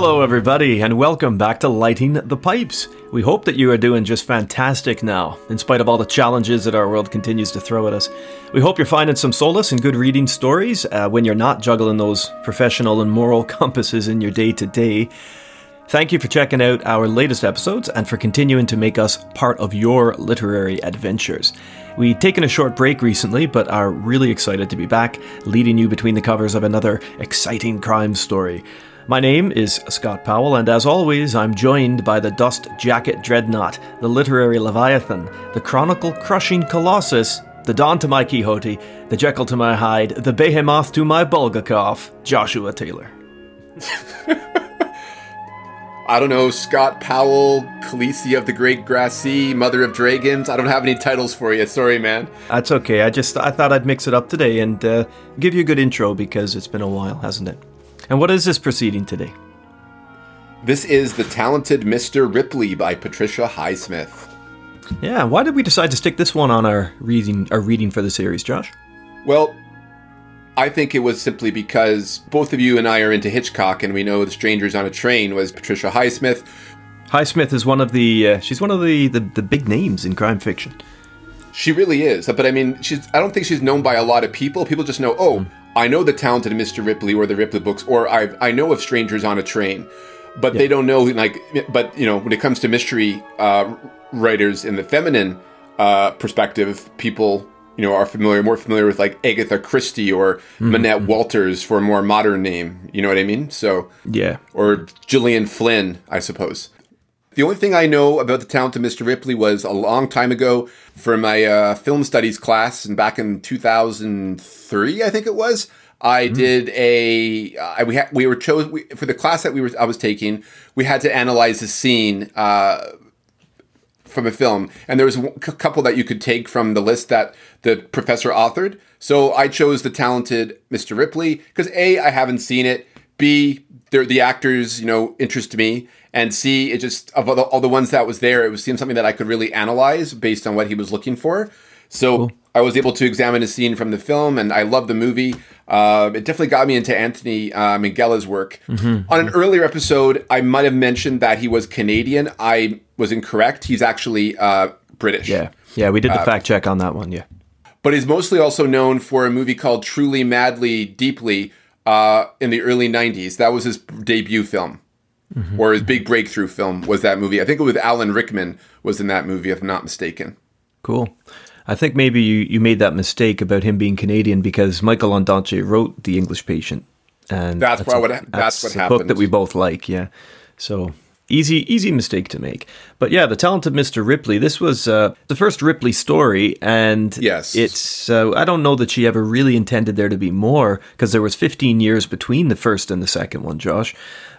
Hello, everybody, and welcome back to Lighting the Pipes. We hope that you are doing just fantastic now, in spite of all the challenges that our world continues to throw at us. We hope you're finding some solace in good reading stories uh, when you're not juggling those professional and moral compasses in your day to day. Thank you for checking out our latest episodes and for continuing to make us part of your literary adventures. We've taken a short break recently, but are really excited to be back, leading you between the covers of another exciting crime story. My name is Scott Powell, and as always, I'm joined by the Dust Jacket Dreadnought, the Literary Leviathan, the Chronicle Crushing Colossus, the Don to my Quixote, the Jekyll to my Hyde, the Behemoth to my Bulgakov, Joshua Taylor. I don't know, Scott Powell, Khaleesi of the Great Grassy, Mother of Dragons. I don't have any titles for you. Sorry, man. That's okay. I just I thought I'd mix it up today and uh, give you a good intro because it's been a while, hasn't it? And what is this proceeding today? This is The Talented Mr. Ripley by Patricia Highsmith. Yeah, why did we decide to stick this one on our reading our reading for the series, Josh? Well, I think it was simply because both of you and I are into Hitchcock, and we know The Strangers on a Train was Patricia Highsmith. Highsmith is one of the uh, she's one of the, the the big names in crime fiction. She really is, but I mean, she's I don't think she's known by a lot of people. People just know, oh, I know the talented Mr. Ripley or the Ripley books, or I I know of Strangers on a Train, but yeah. they don't know like. But you know, when it comes to mystery uh, writers in the feminine uh, perspective, people you know are familiar more familiar with like Agatha Christie or mm-hmm. Minette Walters for a more modern name. You know what I mean? So yeah, or Gillian Flynn, I suppose. The only thing I know about the talented Mr. Ripley was a long time ago for my uh, film studies class, and back in 2003, I think it was. I mm. did a uh, we had we were chosen we, for the class that we were I was taking. We had to analyze a scene uh, from a film, and there was a couple that you could take from the list that the professor authored. So I chose the talented Mr. Ripley because a I haven't seen it. B the actors you know interest me and C it just of all the, all the ones that was there, it was seemed something that I could really analyze based on what he was looking for. So cool. I was able to examine a scene from the film, and I love the movie. Uh, it definitely got me into Anthony uh, Minghella's work. Mm-hmm. On an earlier episode, I might have mentioned that he was Canadian. I was incorrect. He's actually uh, British. Yeah, yeah, we did the uh, fact check on that one. Yeah, but he's mostly also known for a movie called Truly, Madly, Deeply uh, in the early '90s. That was his debut film mm-hmm. or his big breakthrough film was that movie. I think it was Alan Rickman was in that movie, if I'm not mistaken. Cool. I think maybe you, you made that mistake about him being Canadian because Michael Ondaatje wrote The English Patient, and that's, that's, a, what, that's, that's what happened. Book that we both like, yeah. So easy easy mistake to make. But yeah, the talented Mr. Ripley. This was uh, the first Ripley story, and yes, it's. Uh, I don't know that she ever really intended there to be more because there was 15 years between the first and the second one, Josh.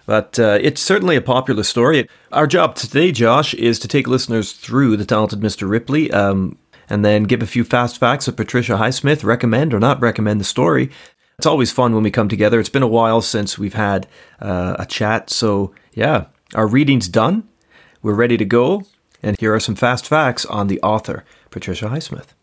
But uh, it's certainly a popular story. Our job today, Josh, is to take listeners through the talented Mr. Ripley. Um, and then give a few fast facts of Patricia Highsmith, recommend or not recommend the story. It's always fun when we come together. It's been a while since we've had uh, a chat. So, yeah, our reading's done. We're ready to go. And here are some fast facts on the author, Patricia Highsmith.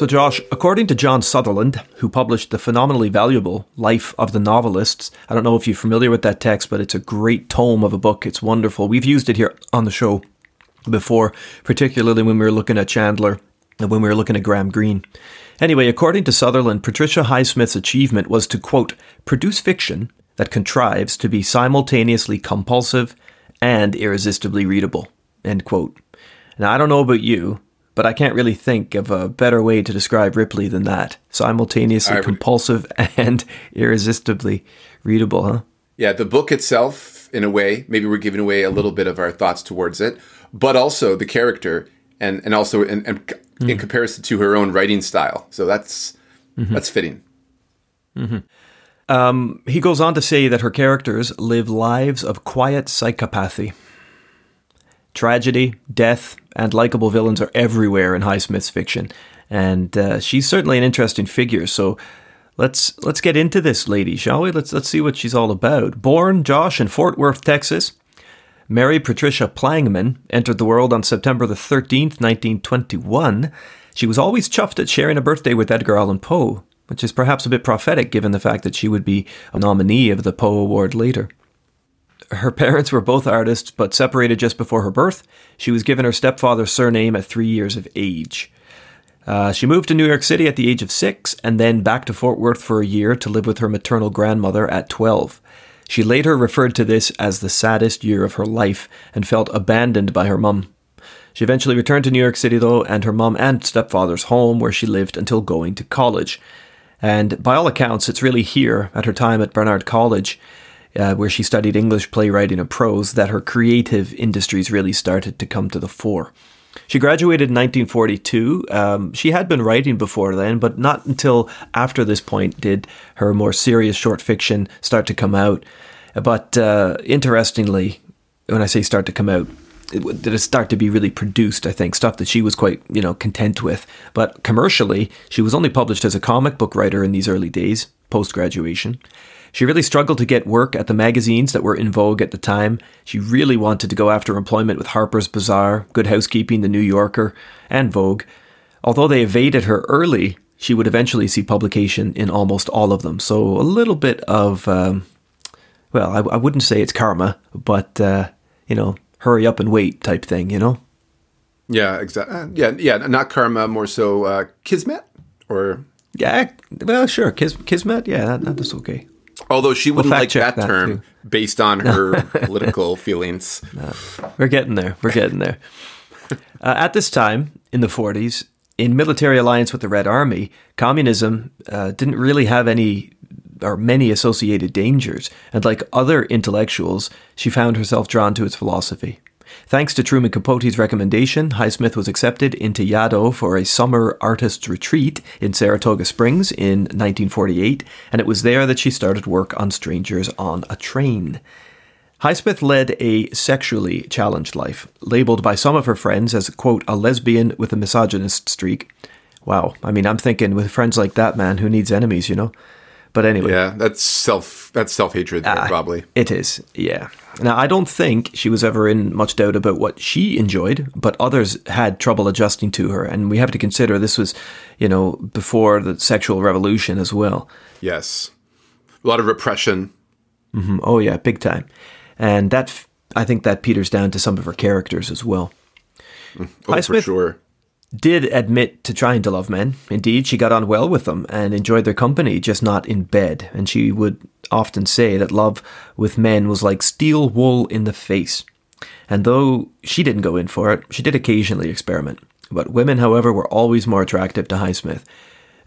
So, Josh, according to John Sutherland, who published the phenomenally valuable Life of the Novelists, I don't know if you're familiar with that text, but it's a great tome of a book. It's wonderful. We've used it here on the show before, particularly when we were looking at Chandler and when we were looking at Graham Greene. Anyway, according to Sutherland, Patricia Highsmith's achievement was to, quote, produce fiction that contrives to be simultaneously compulsive and irresistibly readable, end quote. Now, I don't know about you, but I can't really think of a better way to describe Ripley than that. Simultaneously I, compulsive and irresistibly readable, huh? Yeah, the book itself, in a way, maybe we're giving away a little bit of our thoughts towards it, but also the character and, and also in, in, mm. in comparison to her own writing style. So that's mm-hmm. that's fitting. Mm-hmm. Um, he goes on to say that her characters live lives of quiet psychopathy. Tragedy, death, and likable villains are everywhere in Highsmith's fiction, and uh, she's certainly an interesting figure. So let's let's get into this lady, shall we? Let's let's see what she's all about. Born Josh in Fort Worth, Texas, Mary Patricia Plangman entered the world on September the 13th, 1921. She was always chuffed at sharing a birthday with Edgar Allan Poe, which is perhaps a bit prophetic given the fact that she would be a nominee of the Poe Award later. Her parents were both artists, but separated just before her birth. She was given her stepfather's surname at three years of age. Uh, she moved to New York City at the age of six and then back to Fort Worth for a year to live with her maternal grandmother at 12. She later referred to this as the saddest year of her life and felt abandoned by her mum. She eventually returned to New York City, though, and her mum and stepfather's home, where she lived until going to college. And by all accounts, it's really here, at her time at Barnard College, uh, where she studied English playwriting and prose, that her creative industries really started to come to the fore. She graduated in 1942. Um, she had been writing before then, but not until after this point did her more serious short fiction start to come out. But uh, interestingly, when I say start to come out, it, did it start to be really produced? I think stuff that she was quite you know content with. But commercially, she was only published as a comic book writer in these early days, post graduation. She really struggled to get work at the magazines that were in vogue at the time. She really wanted to go after employment with Harper's Bazaar, Good Housekeeping, The New Yorker, and Vogue. Although they evaded her early, she would eventually see publication in almost all of them. So a little bit of, um, well, I, I, wouldn't say it's karma, but, uh, you know, hurry up and wait type thing, you know? Yeah, exactly. Yeah, yeah, not karma, more so uh, kismet or. Yeah, well, sure, Kis- kismet. Yeah, that, that's okay. Although she wouldn't we'll like that, that term too. based on her political feelings. No, we're getting there. We're getting there. Uh, at this time, in the 40s, in military alliance with the Red Army, communism uh, didn't really have any or many associated dangers, and like other intellectuals, she found herself drawn to its philosophy. Thanks to Truman Capote's recommendation, Highsmith was accepted into Yaddo for a summer artist's retreat in Saratoga Springs in 1948, and it was there that she started work on Strangers on a Train. Highsmith led a sexually challenged life, labeled by some of her friends as, quote, a lesbian with a misogynist streak. Wow, I mean, I'm thinking with friends like that, man, who needs enemies, you know? But anyway, yeah, that's self that's self hatred uh, probably. It is, yeah. Now I don't think she was ever in much doubt about what she enjoyed, but others had trouble adjusting to her, and we have to consider this was, you know, before the sexual revolution as well. Yes, a lot of repression. Mm-hmm. Oh yeah, big time, and that I think that peters down to some of her characters as well. Mm, oh, for sure did admit to trying to love men. Indeed, she got on well with them and enjoyed their company, just not in bed. And she would often say that love with men was like steel wool in the face. And though she didn't go in for it, she did occasionally experiment. But women, however, were always more attractive to Highsmith.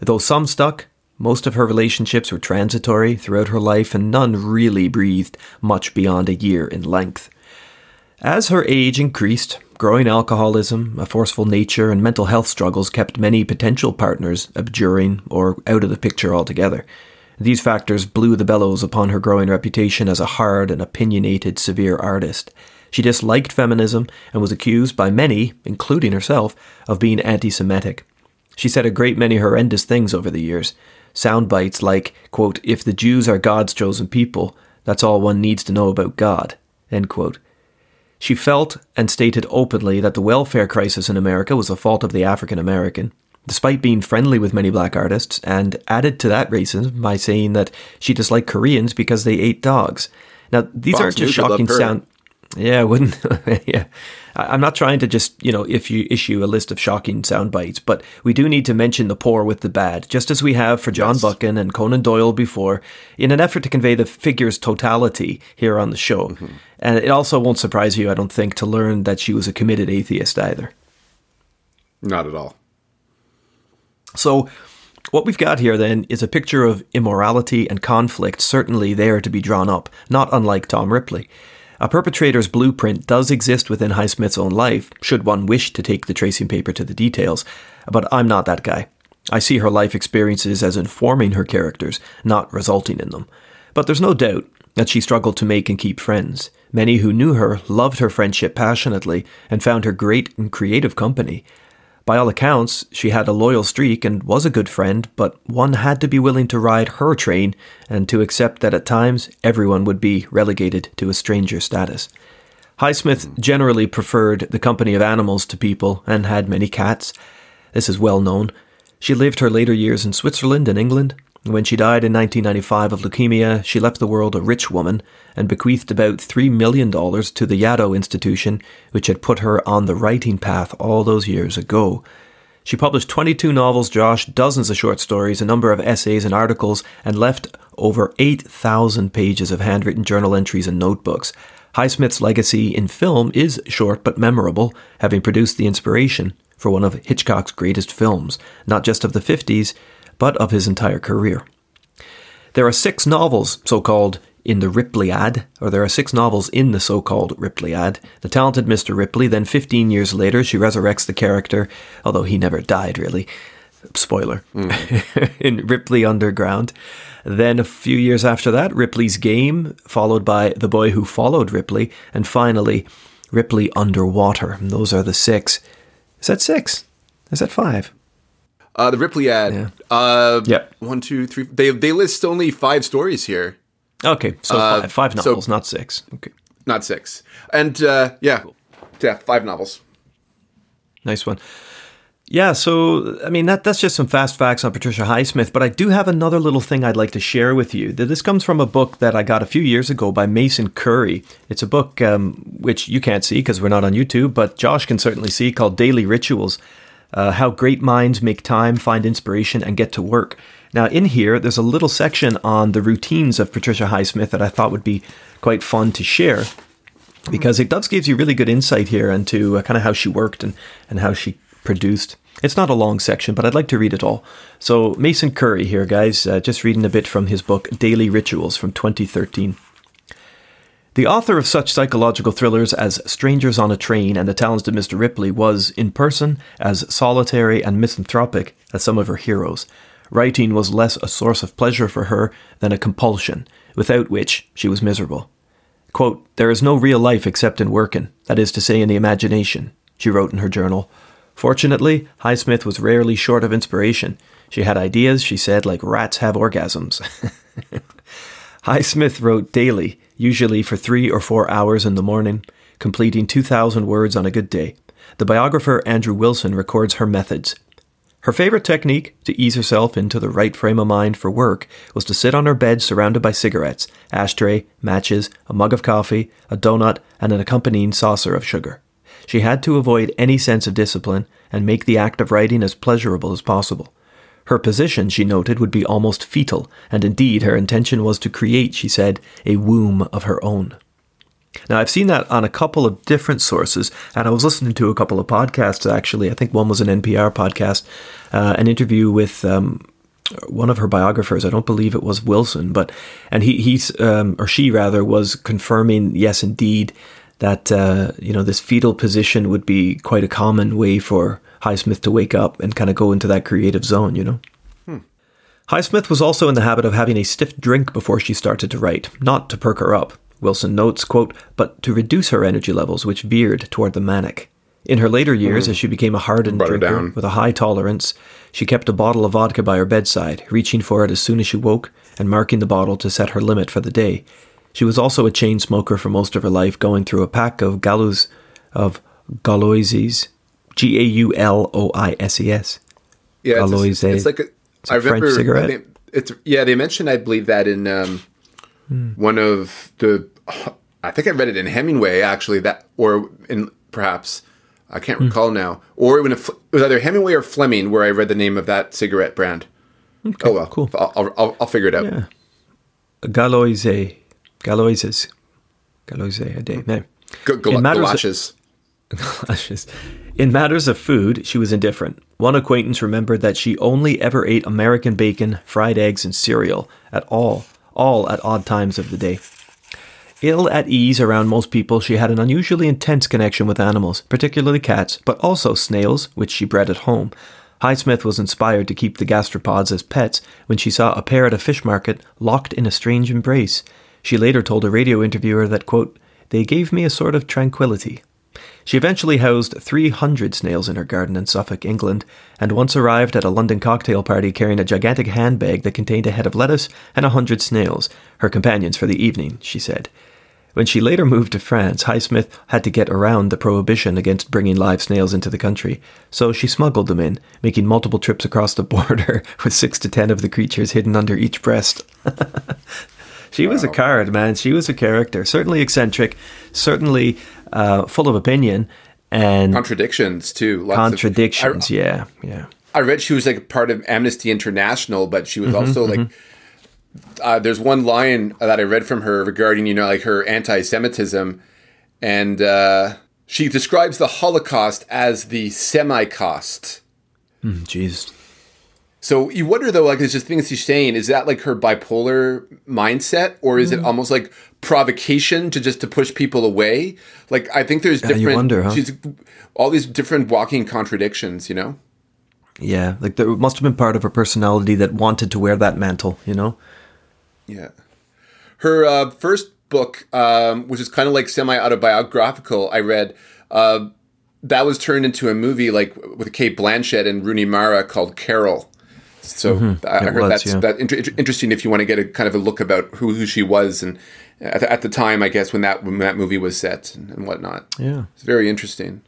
Though some stuck, most of her relationships were transitory throughout her life, and none really breathed much beyond a year in length. As her age increased, growing alcoholism, a forceful nature, and mental health struggles kept many potential partners abjuring or out of the picture altogether. These factors blew the bellows upon her growing reputation as a hard and opinionated, severe artist. She disliked feminism and was accused by many, including herself, of being anti Semitic. She said a great many horrendous things over the years. Sound bites like, quote, If the Jews are God's chosen people, that's all one needs to know about God. End quote. She felt and stated openly that the welfare crisis in America was the fault of the African American, despite being friendly with many black artists, and added to that racism by saying that she disliked Koreans because they ate dogs. Now, these Fox aren't just shocking sound. Yeah, I wouldn't. yeah, I'm not trying to just you know if you issue a list of shocking sound bites, but we do need to mention the poor with the bad, just as we have for John yes. Buchan and Conan Doyle before, in an effort to convey the figure's totality here on the show. Mm-hmm. And it also won't surprise you, I don't think, to learn that she was a committed atheist either. Not at all. So, what we've got here then is a picture of immorality and conflict, certainly there to be drawn up, not unlike Tom Ripley. A perpetrator's blueprint does exist within Highsmith's own life, should one wish to take the tracing paper to the details, but I'm not that guy. I see her life experiences as informing her characters, not resulting in them. But there's no doubt that she struggled to make and keep friends. Many who knew her loved her friendship passionately and found her great and creative company. By all accounts, she had a loyal streak and was a good friend, but one had to be willing to ride her train and to accept that at times everyone would be relegated to a stranger status. Highsmith generally preferred the company of animals to people and had many cats. This is well known. She lived her later years in Switzerland and England. When she died in 1995 of leukemia, she left the world a rich woman and bequeathed about $3 million to the Yaddo Institution, which had put her on the writing path all those years ago. She published 22 novels, Josh, dozens of short stories, a number of essays and articles, and left over 8,000 pages of handwritten journal entries and notebooks. Highsmith's legacy in film is short but memorable, having produced the inspiration for one of Hitchcock's greatest films, not just of the 50s, but of his entire career. There are six novels, so called, in the Ripliad, or there are six novels in the so called Ripliad. The talented Mr. Ripley, then 15 years later, she resurrects the character, although he never died, really. Spoiler. Mm. in Ripley Underground. Then a few years after that, Ripley's Game, followed by The Boy Who Followed Ripley, and finally, Ripley Underwater. And those are the six. Is that six? Is that five? Uh, the Ripliad. Yeah. Uh, yep. One, two, three. They they list only five stories here. Okay, so uh, five, five novels, so, not six. Okay, not six. And uh, yeah, yeah, five novels. Nice one. Yeah, so I mean that that's just some fast facts on Patricia Highsmith, but I do have another little thing I'd like to share with you. That this comes from a book that I got a few years ago by Mason Currey. It's a book um, which you can't see because we're not on YouTube, but Josh can certainly see called Daily Rituals uh, how great minds make time, find inspiration, and get to work. Now, in here, there's a little section on the routines of Patricia Highsmith that I thought would be quite fun to share because it does gives you really good insight here into uh, kind of how she worked and, and how she produced. It's not a long section, but I'd like to read it all. So, Mason Currey here, guys, uh, just reading a bit from his book Daily Rituals from 2013. The author of such psychological thrillers as Strangers on a Train and The Talented Mr. Ripley was, in person, as solitary and misanthropic as some of her heroes. Writing was less a source of pleasure for her than a compulsion, without which she was miserable. Quote, There is no real life except in working, that is to say, in the imagination, she wrote in her journal. Fortunately, Highsmith was rarely short of inspiration. She had ideas, she said, like rats have orgasms. Highsmith wrote daily usually for three or four hours in the morning, completing 2,000 words on a good day. The biographer Andrew Wilson records her methods. Her favorite technique to ease herself into the right frame of mind for work was to sit on her bed surrounded by cigarettes, ashtray, matches, a mug of coffee, a donut, and an accompanying saucer of sugar. She had to avoid any sense of discipline and make the act of writing as pleasurable as possible. Her position, she noted, would be almost fetal, and indeed her intention was to create, she said, a womb of her own. Now, I've seen that on a couple of different sources, and I was listening to a couple of podcasts actually. I think one was an NPR podcast, uh, an interview with um, one of her biographers. I don't believe it was Wilson, but and he he's um, or she rather was confirming, yes, indeed, that uh, you know this fetal position would be quite a common way for Highsmith to wake up and kind of go into that creative zone, you know? Hmm. Highsmith was also in the habit of having a stiff drink before she started to write, not to perk her up. Wilson notes, quote, but to reduce her energy levels, which veered toward the manic. In her later years, mm. as she became a hardened drinker with a high tolerance, she kept a bottle of vodka by her bedside, reaching for it as soon as she woke and marking the bottle to set her limit for the day. She was also a chain smoker for most of her life, going through a pack of gallows of Gauloises G A U L O I S E S. Yeah, it's, a, it's like a, it's a I remember, French cigarette. I it's yeah. They mentioned, I believe, that in um, mm. one of the. I think I read it in Hemingway actually. That or in perhaps I can't mm. recall now. Or when it, was either Hemingway or Fleming where I read the name of that cigarette brand. Okay, oh well, cool. I'll, I'll, I'll figure it out. Yeah. Galoise, Galoises, Galoise a day. No. G- galoshes. galoshes. In matters of food, she was indifferent. One acquaintance remembered that she only ever ate American bacon, fried eggs, and cereal at all, all at odd times of the day. Ill at ease around most people, she had an unusually intense connection with animals, particularly cats, but also snails, which she bred at home. Highsmith was inspired to keep the gastropods as pets when she saw a pair at a fish market locked in a strange embrace. She later told a radio interviewer that, quote, they gave me a sort of tranquility. She eventually housed 300 snails in her garden in Suffolk, England, and once arrived at a London cocktail party carrying a gigantic handbag that contained a head of lettuce and a hundred snails, her companions for the evening, she said. When she later moved to France, Highsmith had to get around the prohibition against bringing live snails into the country, so she smuggled them in, making multiple trips across the border with six to ten of the creatures hidden under each breast. she was a card, man. She was a character. Certainly eccentric, certainly uh, full of opinion, and contradictions too. Lots contradictions, of, I, yeah, yeah. I read she was like part of Amnesty International, but she was mm-hmm, also like. Mm-hmm. Uh, there's one line that I read from her regarding, you know, like her anti-Semitism, and uh, she describes the Holocaust as the semi-cost. Jeez. So you wonder though, like, there's just things she's saying. Is that like her bipolar mindset, or is mm. it almost like provocation to just to push people away? Like, I think there's different. you wonder, huh? She's all these different walking contradictions. You know. Yeah, like there must have been part of her personality that wanted to wear that mantle. You know. Yeah. Her uh, first book, um, which is kind of like semi autobiographical, I read. Uh, that was turned into a movie like with Cate Blanchett and Rooney Mara called Carol so mm-hmm. I, heard was, that's yeah. that inter- interesting if you want to get a kind of a look about who, who she was and at the, at the time, I guess when that when that movie was set and, and whatnot. Yeah, it's very interesting.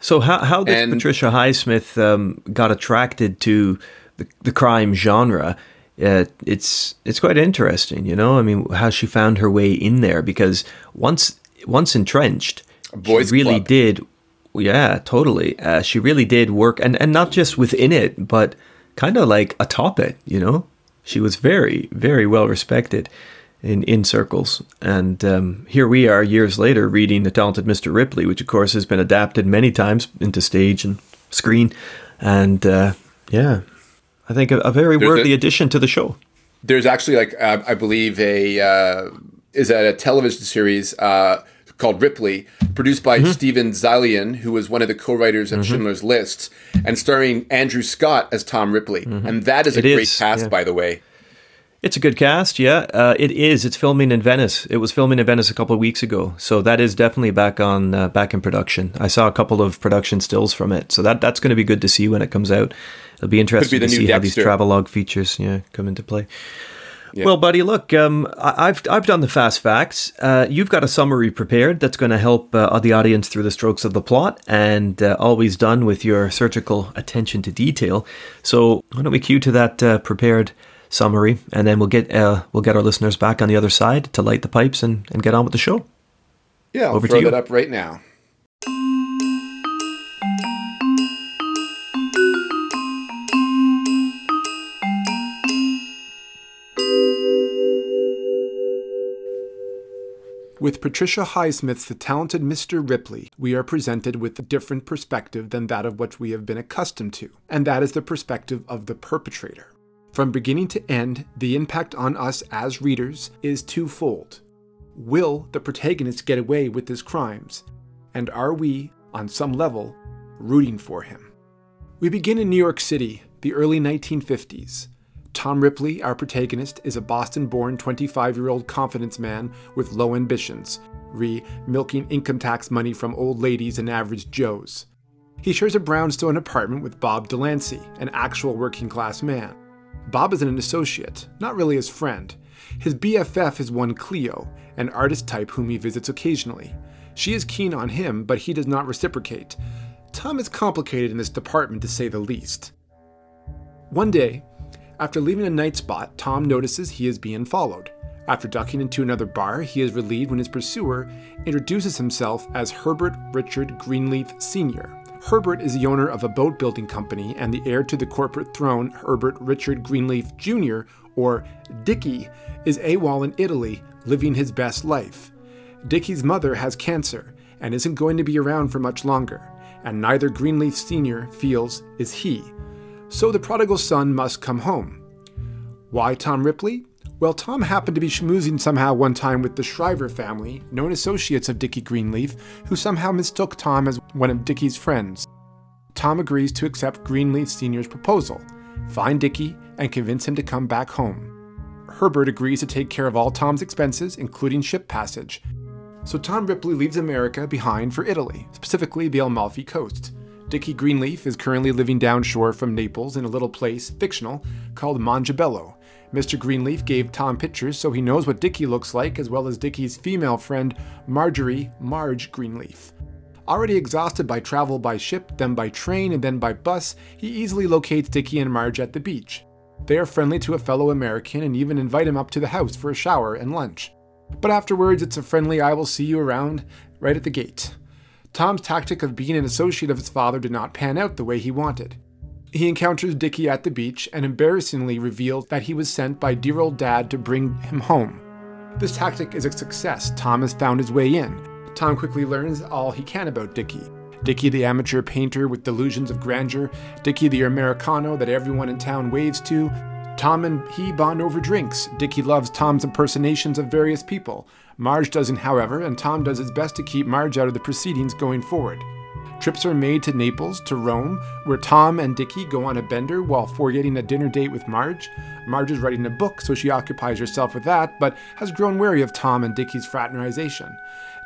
So how how did and, Patricia Highsmith um, got attracted to the, the crime genre? Uh, it's it's quite interesting, you know. I mean, how she found her way in there because once once entrenched, she really club. did. Yeah, totally. Uh, she really did work, and and not just within it, but kind of like atop it, you know? She was very, very well respected in, in circles. And um, here we are years later reading The Talented Mr. Ripley, which of course has been adapted many times into stage and screen. And uh, yeah, I think a, a very there's worthy a, addition to the show. There's actually like, uh, I believe a, uh, is that a television series uh, called Ripley, produced by mm-hmm. Steven Zaillian, who was one of the co-writers of mm-hmm. Schindler's List, and starring Andrew Scott as Tom Ripley. Mm-hmm. And that is a it great is, cast, yeah. by the way. It's a good cast, yeah. Uh, it is. It's filming in Venice. It was filming in Venice a couple of weeks ago, so that is definitely back on uh, back in production. I saw a couple of production stills from it, so that that's going to be good to see when it comes out. It'll be interesting be to see Dexter. how these travelogue features, yeah, come into play. Yeah. Well, buddy, look, um, I, have I've done the fast facts. Uh, you've got a summary prepared that's going to help uh, the audience through the strokes of the plot, and uh, always done with your surgical attention to detail. So why don't we cue to that uh, prepared summary, and then we'll get uh, we'll get our listeners back on the other side to light the pipes and, and get on with the show. Yeah, I'll Over throw to you. that up right now. With Patricia Highsmith's The Talented Mr. Ripley, we are presented with a different perspective than that of which we have been accustomed to, and that is the perspective of the perpetrator. From beginning to end, the impact on us as readers is twofold. Will the protagonist get away with his crimes? And are we, on some level, rooting for him? We begin in New York City, the early 1950s. Tom Ripley, our protagonist, is a Boston born 25 year old confidence man with low ambitions, re milking income tax money from old ladies and average Joes. He shares a brownstone apartment with Bob Delancey, an actual working class man. Bob is an associate, not really his friend. His BFF is one Cleo, an artist type whom he visits occasionally. She is keen on him, but he does not reciprocate. Tom is complicated in this department to say the least. One day, after leaving a night spot, Tom notices he is being followed. After ducking into another bar, he is relieved when his pursuer introduces himself as Herbert Richard Greenleaf Sr. Herbert is the owner of a boat building company and the heir to the corporate throne, Herbert Richard Greenleaf Jr., or Dickie, is AWOL in Italy, living his best life. Dickie's mother has cancer and isn't going to be around for much longer, and neither Greenleaf Sr. feels is he. So the prodigal son must come home. Why Tom Ripley? Well, Tom happened to be schmoozing somehow one time with the Shriver family, known associates of Dickie Greenleaf, who somehow mistook Tom as one of Dickie's friends. Tom agrees to accept Greenleaf Sr.'s proposal, find Dickie, and convince him to come back home. Herbert agrees to take care of all Tom's expenses, including ship passage. So Tom Ripley leaves America behind for Italy, specifically the Amalfi Coast. Dickie Greenleaf is currently living downshore from Naples in a little place, fictional, called Mongibello, Mr. Greenleaf gave Tom pictures so he knows what Dickie looks like, as well as Dickie's female friend, Marjorie Marge Greenleaf. Already exhausted by travel by ship, then by train, and then by bus, he easily locates Dickie and Marge at the beach. They are friendly to a fellow American and even invite him up to the house for a shower and lunch. But afterwards, it's a friendly I will see you around right at the gate. Tom's tactic of being an associate of his father did not pan out the way he wanted. He encounters Dickie at the beach and embarrassingly reveals that he was sent by dear old dad to bring him home. This tactic is a success. Tom has found his way in. Tom quickly learns all he can about Dickie. Dickie the amateur painter with delusions of grandeur, Dickie the Americano that everyone in town waves to. Tom and he bond over drinks. Dickie loves Tom's impersonations of various people. Marge doesn't, however, and Tom does his best to keep Marge out of the proceedings going forward. Trips are made to Naples, to Rome, where Tom and Dickie go on a bender while forgetting a dinner date with Marge. Marge is writing a book, so she occupies herself with that, but has grown wary of Tom and Dickie's fraternization.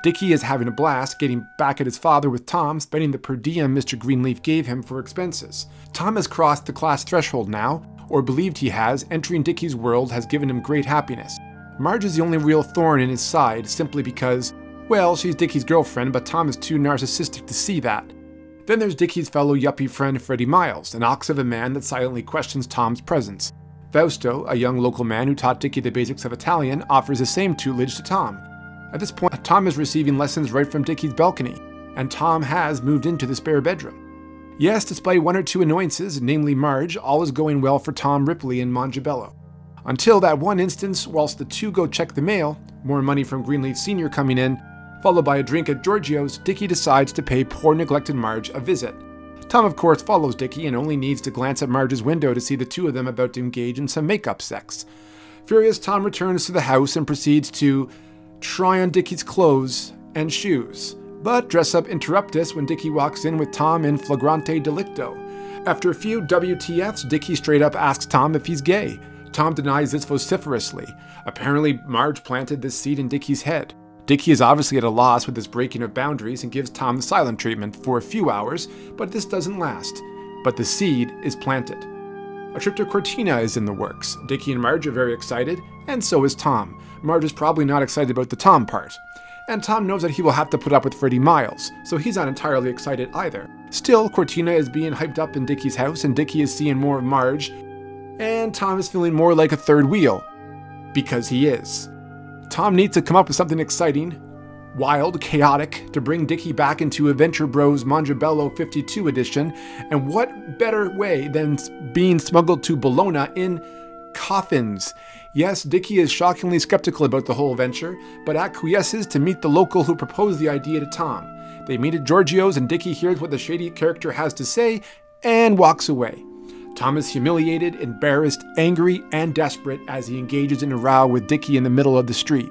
Dickie is having a blast, getting back at his father with Tom, spending the per diem Mr. Greenleaf gave him for expenses. Tom has crossed the class threshold now, or believed he has, entering Dickie's world has given him great happiness. Marge is the only real thorn in his side, simply because well, she's Dickie's girlfriend, but Tom is too narcissistic to see that. Then there's Dickie's fellow yuppie friend Freddie Miles, an ox of a man that silently questions Tom's presence. Fausto, a young local man who taught Dickie the basics of Italian, offers the same tutelage to Tom. At this point, Tom is receiving lessons right from Dickie's balcony, and Tom has moved into the spare bedroom. Yes, despite one or two annoyances, namely Marge, all is going well for Tom Ripley in Montebello. Until that one instance, whilst the two go check the mail, more money from Greenleaf Sr. coming in, Followed by a drink at Giorgio's, Dickie decides to pay poor neglected Marge a visit. Tom, of course, follows Dickie and only needs to glance at Marge's window to see the two of them about to engage in some makeup sex. Furious, Tom returns to the house and proceeds to try on Dickie's clothes and shoes. But dress up interruptus when Dickie walks in with Tom in flagrante delicto. After a few WTFs, Dickie straight up asks Tom if he's gay. Tom denies this vociferously. Apparently, Marge planted this seed in Dickie's head. Dickie is obviously at a loss with this breaking of boundaries and gives Tom the silent treatment for a few hours, but this doesn't last. But the seed is planted. A trip to Cortina is in the works. Dickie and Marge are very excited, and so is Tom. Marge is probably not excited about the Tom part. And Tom knows that he will have to put up with Freddie Miles, so he's not entirely excited either. Still, Cortina is being hyped up in Dickie's house, and Dickie is seeing more of Marge, and Tom is feeling more like a third wheel. Because he is. Tom needs to come up with something exciting, wild, chaotic to bring Dickie back into Adventure Bros Montebello 52 edition, and what better way than being smuggled to Bologna in coffins? Yes, Dickie is shockingly skeptical about the whole venture, but acquiesces to meet the local who proposed the idea to Tom. They meet at Giorgio's, and Dickie hears what the shady character has to say and walks away. Tom is humiliated, embarrassed, angry, and desperate as he engages in a row with Dickie in the middle of the street.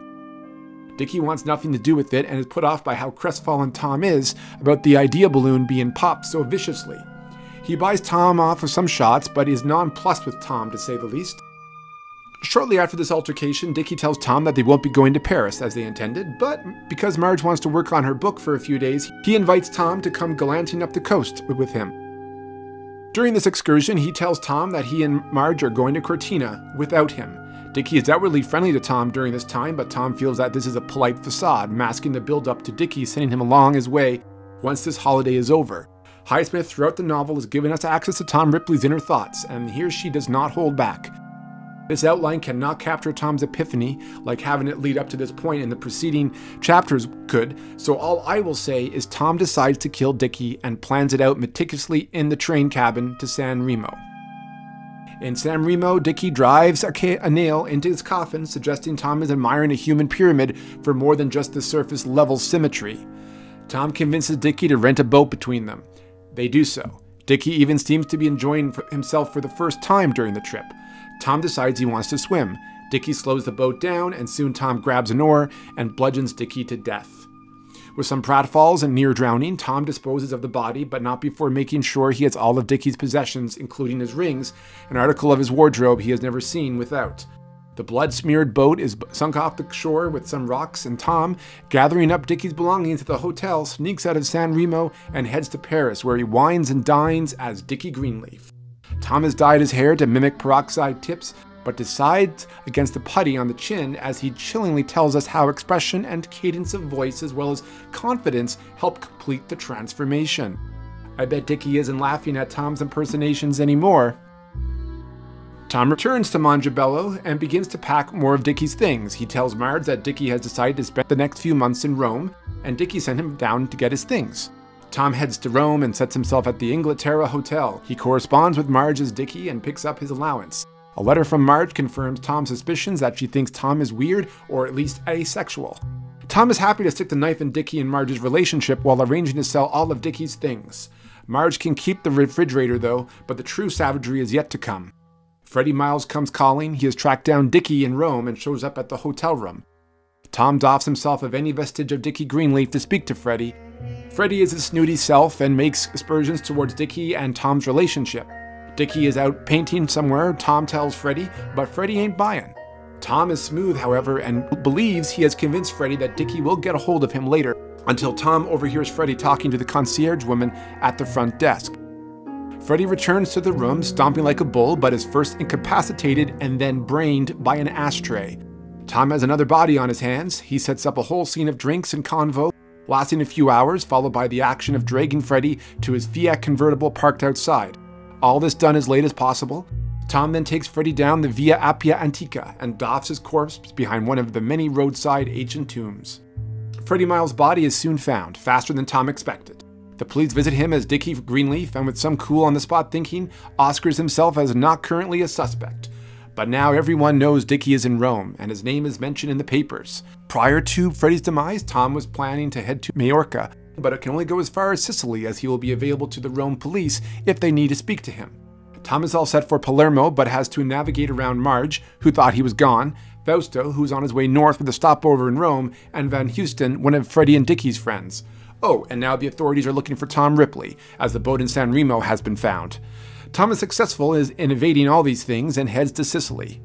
Dickie wants nothing to do with it and is put off by how crestfallen Tom is about the idea balloon being popped so viciously. He buys Tom off for some shots, but is nonplussed with Tom, to say the least. Shortly after this altercation, Dickie tells Tom that they won't be going to Paris as they intended, but because Marge wants to work on her book for a few days, he invites Tom to come gallanting up the coast with him. During this excursion, he tells Tom that he and Marge are going to Cortina without him. Dickie is outwardly friendly to Tom during this time, but Tom feels that this is a polite facade, masking the build up to Dickie sending him along his way once this holiday is over. Highsmith throughout the novel has given us access to Tom Ripley's inner thoughts, and here she does not hold back. This outline cannot capture Tom's epiphany like having it lead up to this point in the preceding chapters could, so all I will say is Tom decides to kill Dickie and plans it out meticulously in the train cabin to San Remo. In San Remo, Dickie drives a, ca- a nail into his coffin, suggesting Tom is admiring a human pyramid for more than just the surface level symmetry. Tom convinces Dickie to rent a boat between them. They do so. Dickie even seems to be enjoying himself for the first time during the trip. Tom decides he wants to swim. Dickie slows the boat down, and soon Tom grabs an oar and bludgeons Dickie to death. With some pratfalls and near drowning, Tom disposes of the body, but not before making sure he has all of Dickie's possessions, including his rings, an article of his wardrobe he has never seen without. The blood smeared boat is sunk off the shore with some rocks, and Tom, gathering up Dickie's belongings at the hotel, sneaks out of San Remo and heads to Paris, where he wines and dines as Dickie Greenleaf. Tom has dyed his hair to mimic peroxide tips, but decides against the putty on the chin as he chillingly tells us how expression and cadence of voice, as well as confidence, help complete the transformation. I bet Dickie isn't laughing at Tom's impersonations anymore. Tom returns to Mongibello and begins to pack more of Dickie's things. He tells Marge that Dickie has decided to spend the next few months in Rome, and Dickie sent him down to get his things. Tom heads to Rome and sets himself at the Inglaterra Hotel. He corresponds with Marge's as Dickie and picks up his allowance. A letter from Marge confirms Tom's suspicions that she thinks Tom is weird or at least asexual. Tom is happy to stick the knife in Dickie and Marge's relationship while arranging to sell all of Dickie's things. Marge can keep the refrigerator though, but the true savagery is yet to come. Freddie Miles comes calling. He has tracked down Dickie in Rome and shows up at the hotel room. Tom doffs himself of any vestige of Dickie Greenleaf to speak to Freddie. Freddie is his snooty self and makes aspersions towards Dickie and Tom's relationship. Dickie is out painting somewhere, Tom tells Freddie, but Freddie ain't buying. Tom is smooth, however, and believes he has convinced Freddie that Dickie will get a hold of him later, until Tom overhears Freddie talking to the concierge woman at the front desk. Freddie returns to the room, stomping like a bull, but is first incapacitated and then brained by an ashtray. Tom has another body on his hands. He sets up a whole scene of drinks and convo, lasting a few hours, followed by the action of dragging Freddie to his Fiat convertible parked outside. All this done as late as possible. Tom then takes Freddie down the Via Appia Antica and doffs his corpse behind one of the many roadside ancient tombs. Freddie Miles' body is soon found, faster than Tom expected. The police visit him as Dickie Greenleaf and with some cool on the spot thinking, Oscars himself as not currently a suspect. But now everyone knows Dickie is in Rome, and his name is mentioned in the papers. Prior to Freddie's demise, Tom was planning to head to Majorca but it can only go as far as Sicily as he will be available to the Rome police if they need to speak to him. Tom is all set for Palermo but has to navigate around Marge, who thought he was gone, Fausto, who's on his way north with a stopover in Rome, and Van Houston, one of Freddie and Dickie's friends. Oh, and now the authorities are looking for Tom Ripley, as the boat in San Remo has been found. Tom is successful in evading all these things and heads to Sicily.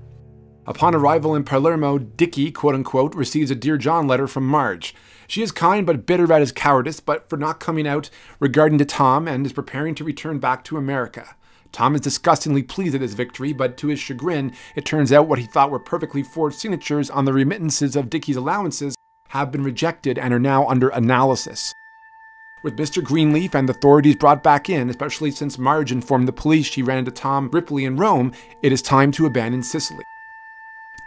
Upon arrival in Palermo, Dickie, quote unquote, receives a Dear John letter from Marge. She is kind but bitter at his cowardice, but for not coming out regarding to Tom and is preparing to return back to America. Tom is disgustingly pleased at his victory, but to his chagrin, it turns out what he thought were perfectly forged signatures on the remittances of Dickie's allowances have been rejected and are now under analysis. With Mr. Greenleaf and authorities brought back in, especially since Marge informed the police she ran into Tom Ripley in Rome, it is time to abandon Sicily.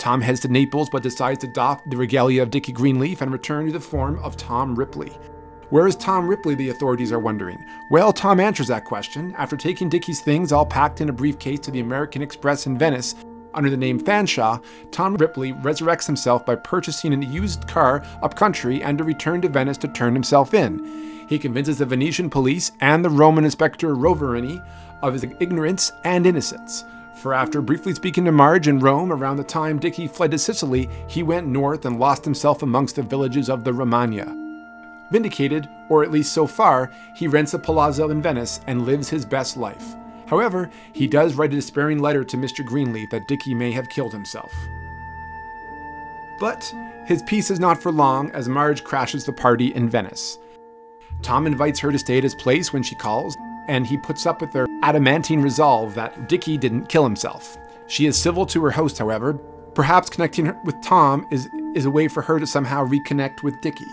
Tom heads to Naples but decides to doff the regalia of Dickie Greenleaf and return to the form of Tom Ripley. Where is Tom Ripley, the authorities are wondering? Well, Tom answers that question. After taking Dickie's things all packed in a briefcase to the American Express in Venice, under the name Fanshawe, Tom Ripley resurrects himself by purchasing a used car up country and to return to Venice to turn himself in. He convinces the Venetian police and the Roman inspector Roverini of his ignorance and innocence. For after briefly speaking to Marge in Rome around the time Dickie fled to Sicily, he went north and lost himself amongst the villages of the Romagna. Vindicated, or at least so far, he rents a palazzo in Venice and lives his best life. However, he does write a despairing letter to Mr. Greenleaf that Dickie may have killed himself. But his peace is not for long as Marge crashes the party in Venice. Tom invites her to stay at his place when she calls, and he puts up with their adamantine resolve that Dickie didn't kill himself. She is civil to her host, however. Perhaps connecting with Tom is, is a way for her to somehow reconnect with Dickie.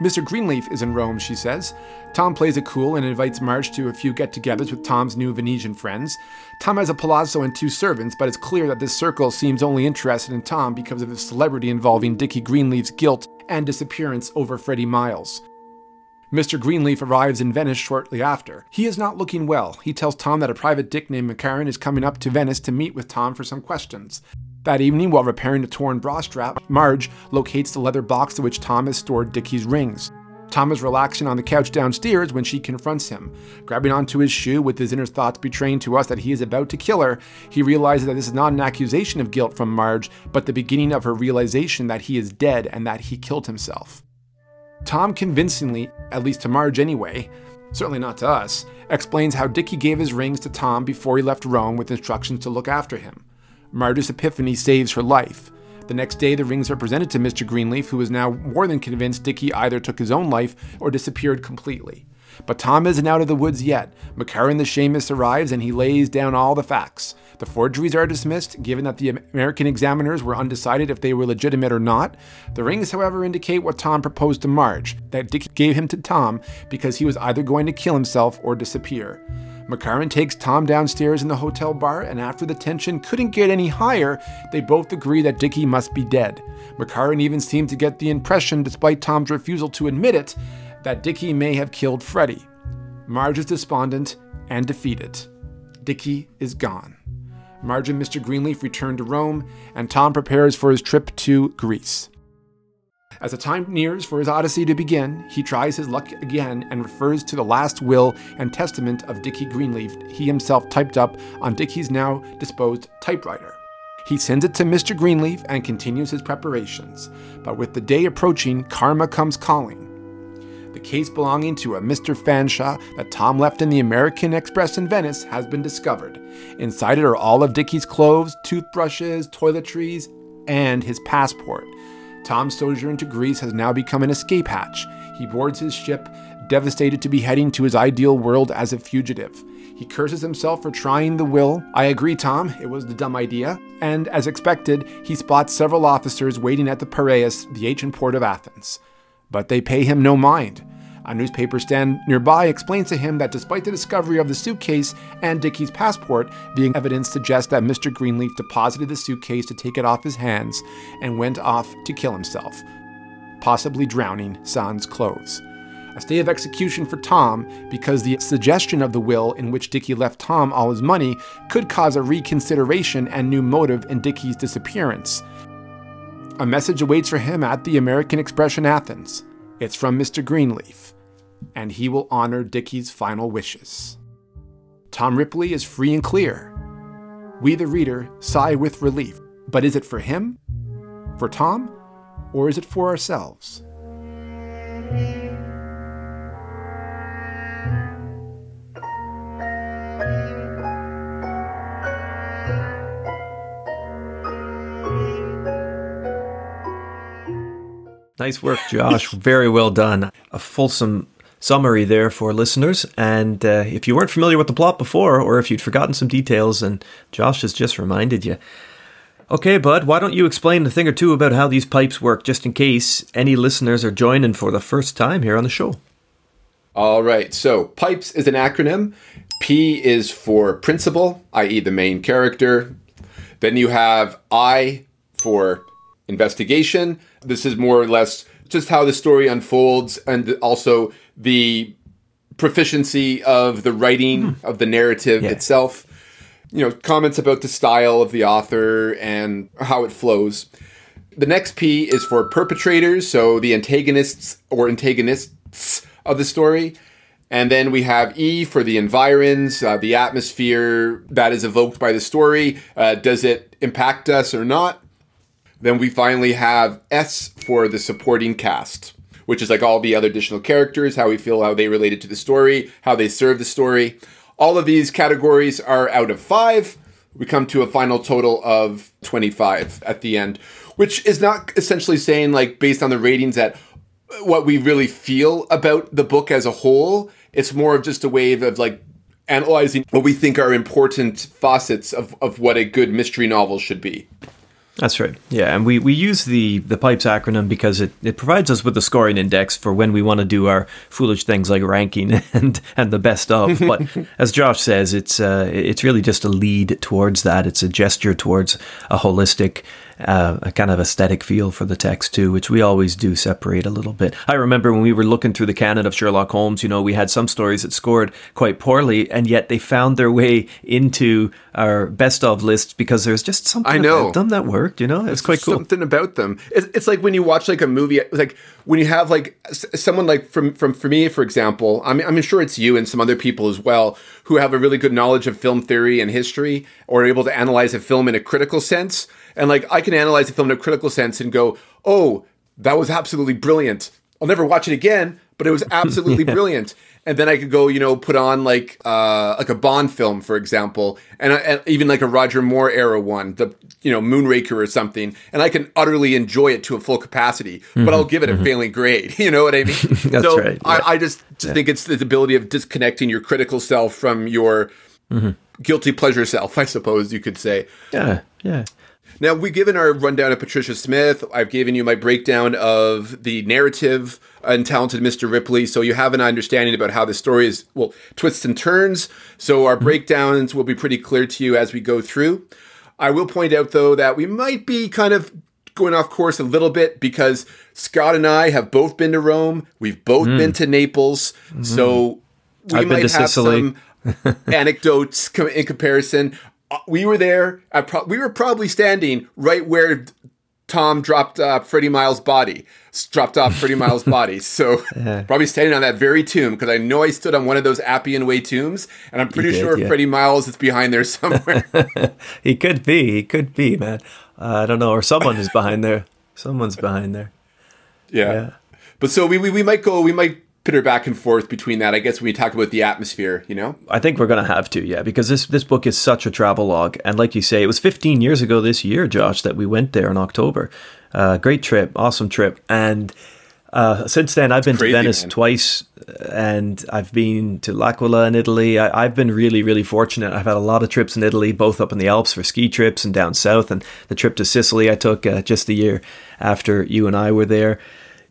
Mr. Greenleaf is in Rome, she says. Tom plays it cool and invites Marge to a few get togethers with Tom's new Venetian friends. Tom has a palazzo and two servants, but it's clear that this circle seems only interested in Tom because of his celebrity involving Dickie Greenleaf's guilt and disappearance over Freddie Miles. Mr. Greenleaf arrives in Venice shortly after. He is not looking well. He tells Tom that a private dick named McCarron is coming up to Venice to meet with Tom for some questions. That evening, while repairing a torn bra strap, Marge locates the leather box in which Tom has stored Dickie's rings. Tom is relaxing on the couch downstairs when she confronts him. Grabbing onto his shoe with his inner thoughts betraying to us that he is about to kill her, he realizes that this is not an accusation of guilt from Marge, but the beginning of her realization that he is dead and that he killed himself. Tom convincingly, at least to Marge anyway, certainly not to us, explains how Dickie gave his rings to Tom before he left Rome with instructions to look after him. Marge's epiphany saves her life. The next day, the rings are presented to Mr. Greenleaf, who is now more than convinced Dickie either took his own life or disappeared completely. But Tom isn't out of the woods yet. McCarron the shamus arrives and he lays down all the facts. The forgeries are dismissed, given that the American examiners were undecided if they were legitimate or not. The rings, however, indicate what Tom proposed to Marge that Dick gave him to Tom because he was either going to kill himself or disappear. McCarron takes Tom downstairs in the hotel bar, and after the tension couldn't get any higher, they both agree that Dickie must be dead. McCarron even seemed to get the impression, despite Tom's refusal to admit it, that Dickie may have killed Freddy. Marge is despondent and defeated. Dickie is gone. Marge and Mr. Greenleaf return to Rome, and Tom prepares for his trip to Greece. As the time nears for his odyssey to begin, he tries his luck again and refers to the last will and testament of Dickie Greenleaf he himself typed up on Dickie's now disposed typewriter. He sends it to Mr. Greenleaf and continues his preparations. But with the day approaching, karma comes calling. The case belonging to a Mr. Fanshawe that Tom left in the American Express in Venice has been discovered. Inside it are all of Dickie's clothes, toothbrushes, toiletries, and his passport. Tom's sojourn to Greece has now become an escape hatch. He boards his ship, devastated to be heading to his ideal world as a fugitive. He curses himself for trying the will. I agree, Tom, it was the dumb idea. And as expected, he spots several officers waiting at the Piraeus, the ancient port of Athens. But they pay him no mind. A newspaper stand nearby explains to him that despite the discovery of the suitcase and Dickie's passport, being evidence suggests that Mr. Greenleaf deposited the suitcase to take it off his hands and went off to kill himself, possibly drowning sans clothes. A stay of execution for Tom because the suggestion of the will in which Dickie left Tom all his money could cause a reconsideration and new motive in Dickie's disappearance. A message awaits for him at the American Express in Athens. It's from Mr. Greenleaf, and he will honor Dickie's final wishes. Tom Ripley is free and clear. We, the reader, sigh with relief. But is it for him? For Tom? Or is it for ourselves? Nice work, Josh. Very well done. A fulsome summary there for listeners. And uh, if you weren't familiar with the plot before, or if you'd forgotten some details, and Josh has just reminded you. Okay, Bud, why don't you explain a thing or two about how these pipes work, just in case any listeners are joining for the first time here on the show? All right, so PIPES is an acronym. P is for principal, i.e., the main character. Then you have I for investigation. This is more or less just how the story unfolds and also the proficiency of the writing mm. of the narrative yeah. itself. You know, comments about the style of the author and how it flows. The next P is for perpetrators, so the antagonists or antagonists of the story. And then we have E for the environs, uh, the atmosphere that is evoked by the story. Uh, does it impact us or not? Then we finally have S for the supporting cast, which is like all the other additional characters, how we feel how they related to the story, how they serve the story. All of these categories are out of five. We come to a final total of 25 at the end, which is not essentially saying, like, based on the ratings, that what we really feel about the book as a whole. It's more of just a way of, like, analyzing what we think are important facets of, of what a good mystery novel should be. That's right. Yeah, and we, we use the, the PIPES acronym because it, it provides us with a scoring index for when we want to do our foolish things like ranking and and the best of. But as Josh says, it's uh, it's really just a lead towards that. It's a gesture towards a holistic uh, a kind of aesthetic feel for the text too, which we always do separate a little bit. I remember when we were looking through the canon of Sherlock Holmes, you know, we had some stories that scored quite poorly, and yet they found their way into our best of lists because there's just something I know about them that worked. You know, it's quite cool. Something about them. It's, it's like when you watch like a movie, like when you have like someone like from from for me, for example. I mean, I'm sure it's you and some other people as well who have a really good knowledge of film theory and history, or are able to analyze a film in a critical sense and like I can analyze a film in a critical sense and go, oh, that was absolutely brilliant. I'll never watch it again, but it was absolutely yeah. brilliant. And then I could go, you know, put on like uh, like a Bond film, for example, and, and even like a Roger Moore era one, the you know Moonraker or something, and I can utterly enjoy it to a full capacity. Mm-hmm. But I'll give it a mm-hmm. failing grade. You know what I mean? That's so right. Yeah. I, I, just yeah. think it's the ability of disconnecting your critical self from your mm-hmm. guilty pleasure self. I suppose you could say. Yeah, yeah. Now, we've given our rundown of Patricia Highsmith. I've given you my breakdown of the narrative and talented Mr. Ripley. So you have an understanding about how the story is, well, twists and turns. So our mm-hmm. breakdowns will be pretty clear to you as we go through. I will point out, though, that we might be kind of going off course a little bit because Scott and I have both been to Rome. We've both mm. been to Naples. So mm. we I've might have Sicily. some anecdotes in comparison. Uh, We were there. Pro- we were probably standing right where Tom dropped uh, Freddie Miles' body, dropped off Freddie Miles' body. So probably standing on that very tomb because I know I stood on one of those Appian Way tombs, and I'm pretty did, sure yeah. Freddie Miles is behind there somewhere. He could be. He could be, man. Uh, I don't know. Or someone is behind there. Someone's behind there. yeah. Yeah. But so we, we we might go. We might pitter back and forth between that. I guess when we talk about the atmosphere, you know. I think we're going to have to, yeah, because this this book is such a travel log, and like you say, it was 15 years ago this year, Josh, that we went there in October. Uh, great trip, awesome trip, and uh, since then I've been crazy, to Venice man. twice, and I've been to L'Aquila in Italy. I, I've been really, really fortunate. I've had a lot of trips in Italy, both up in the Alps for ski trips and down south, and the trip to Sicily I took uh, just a year after you and I were there.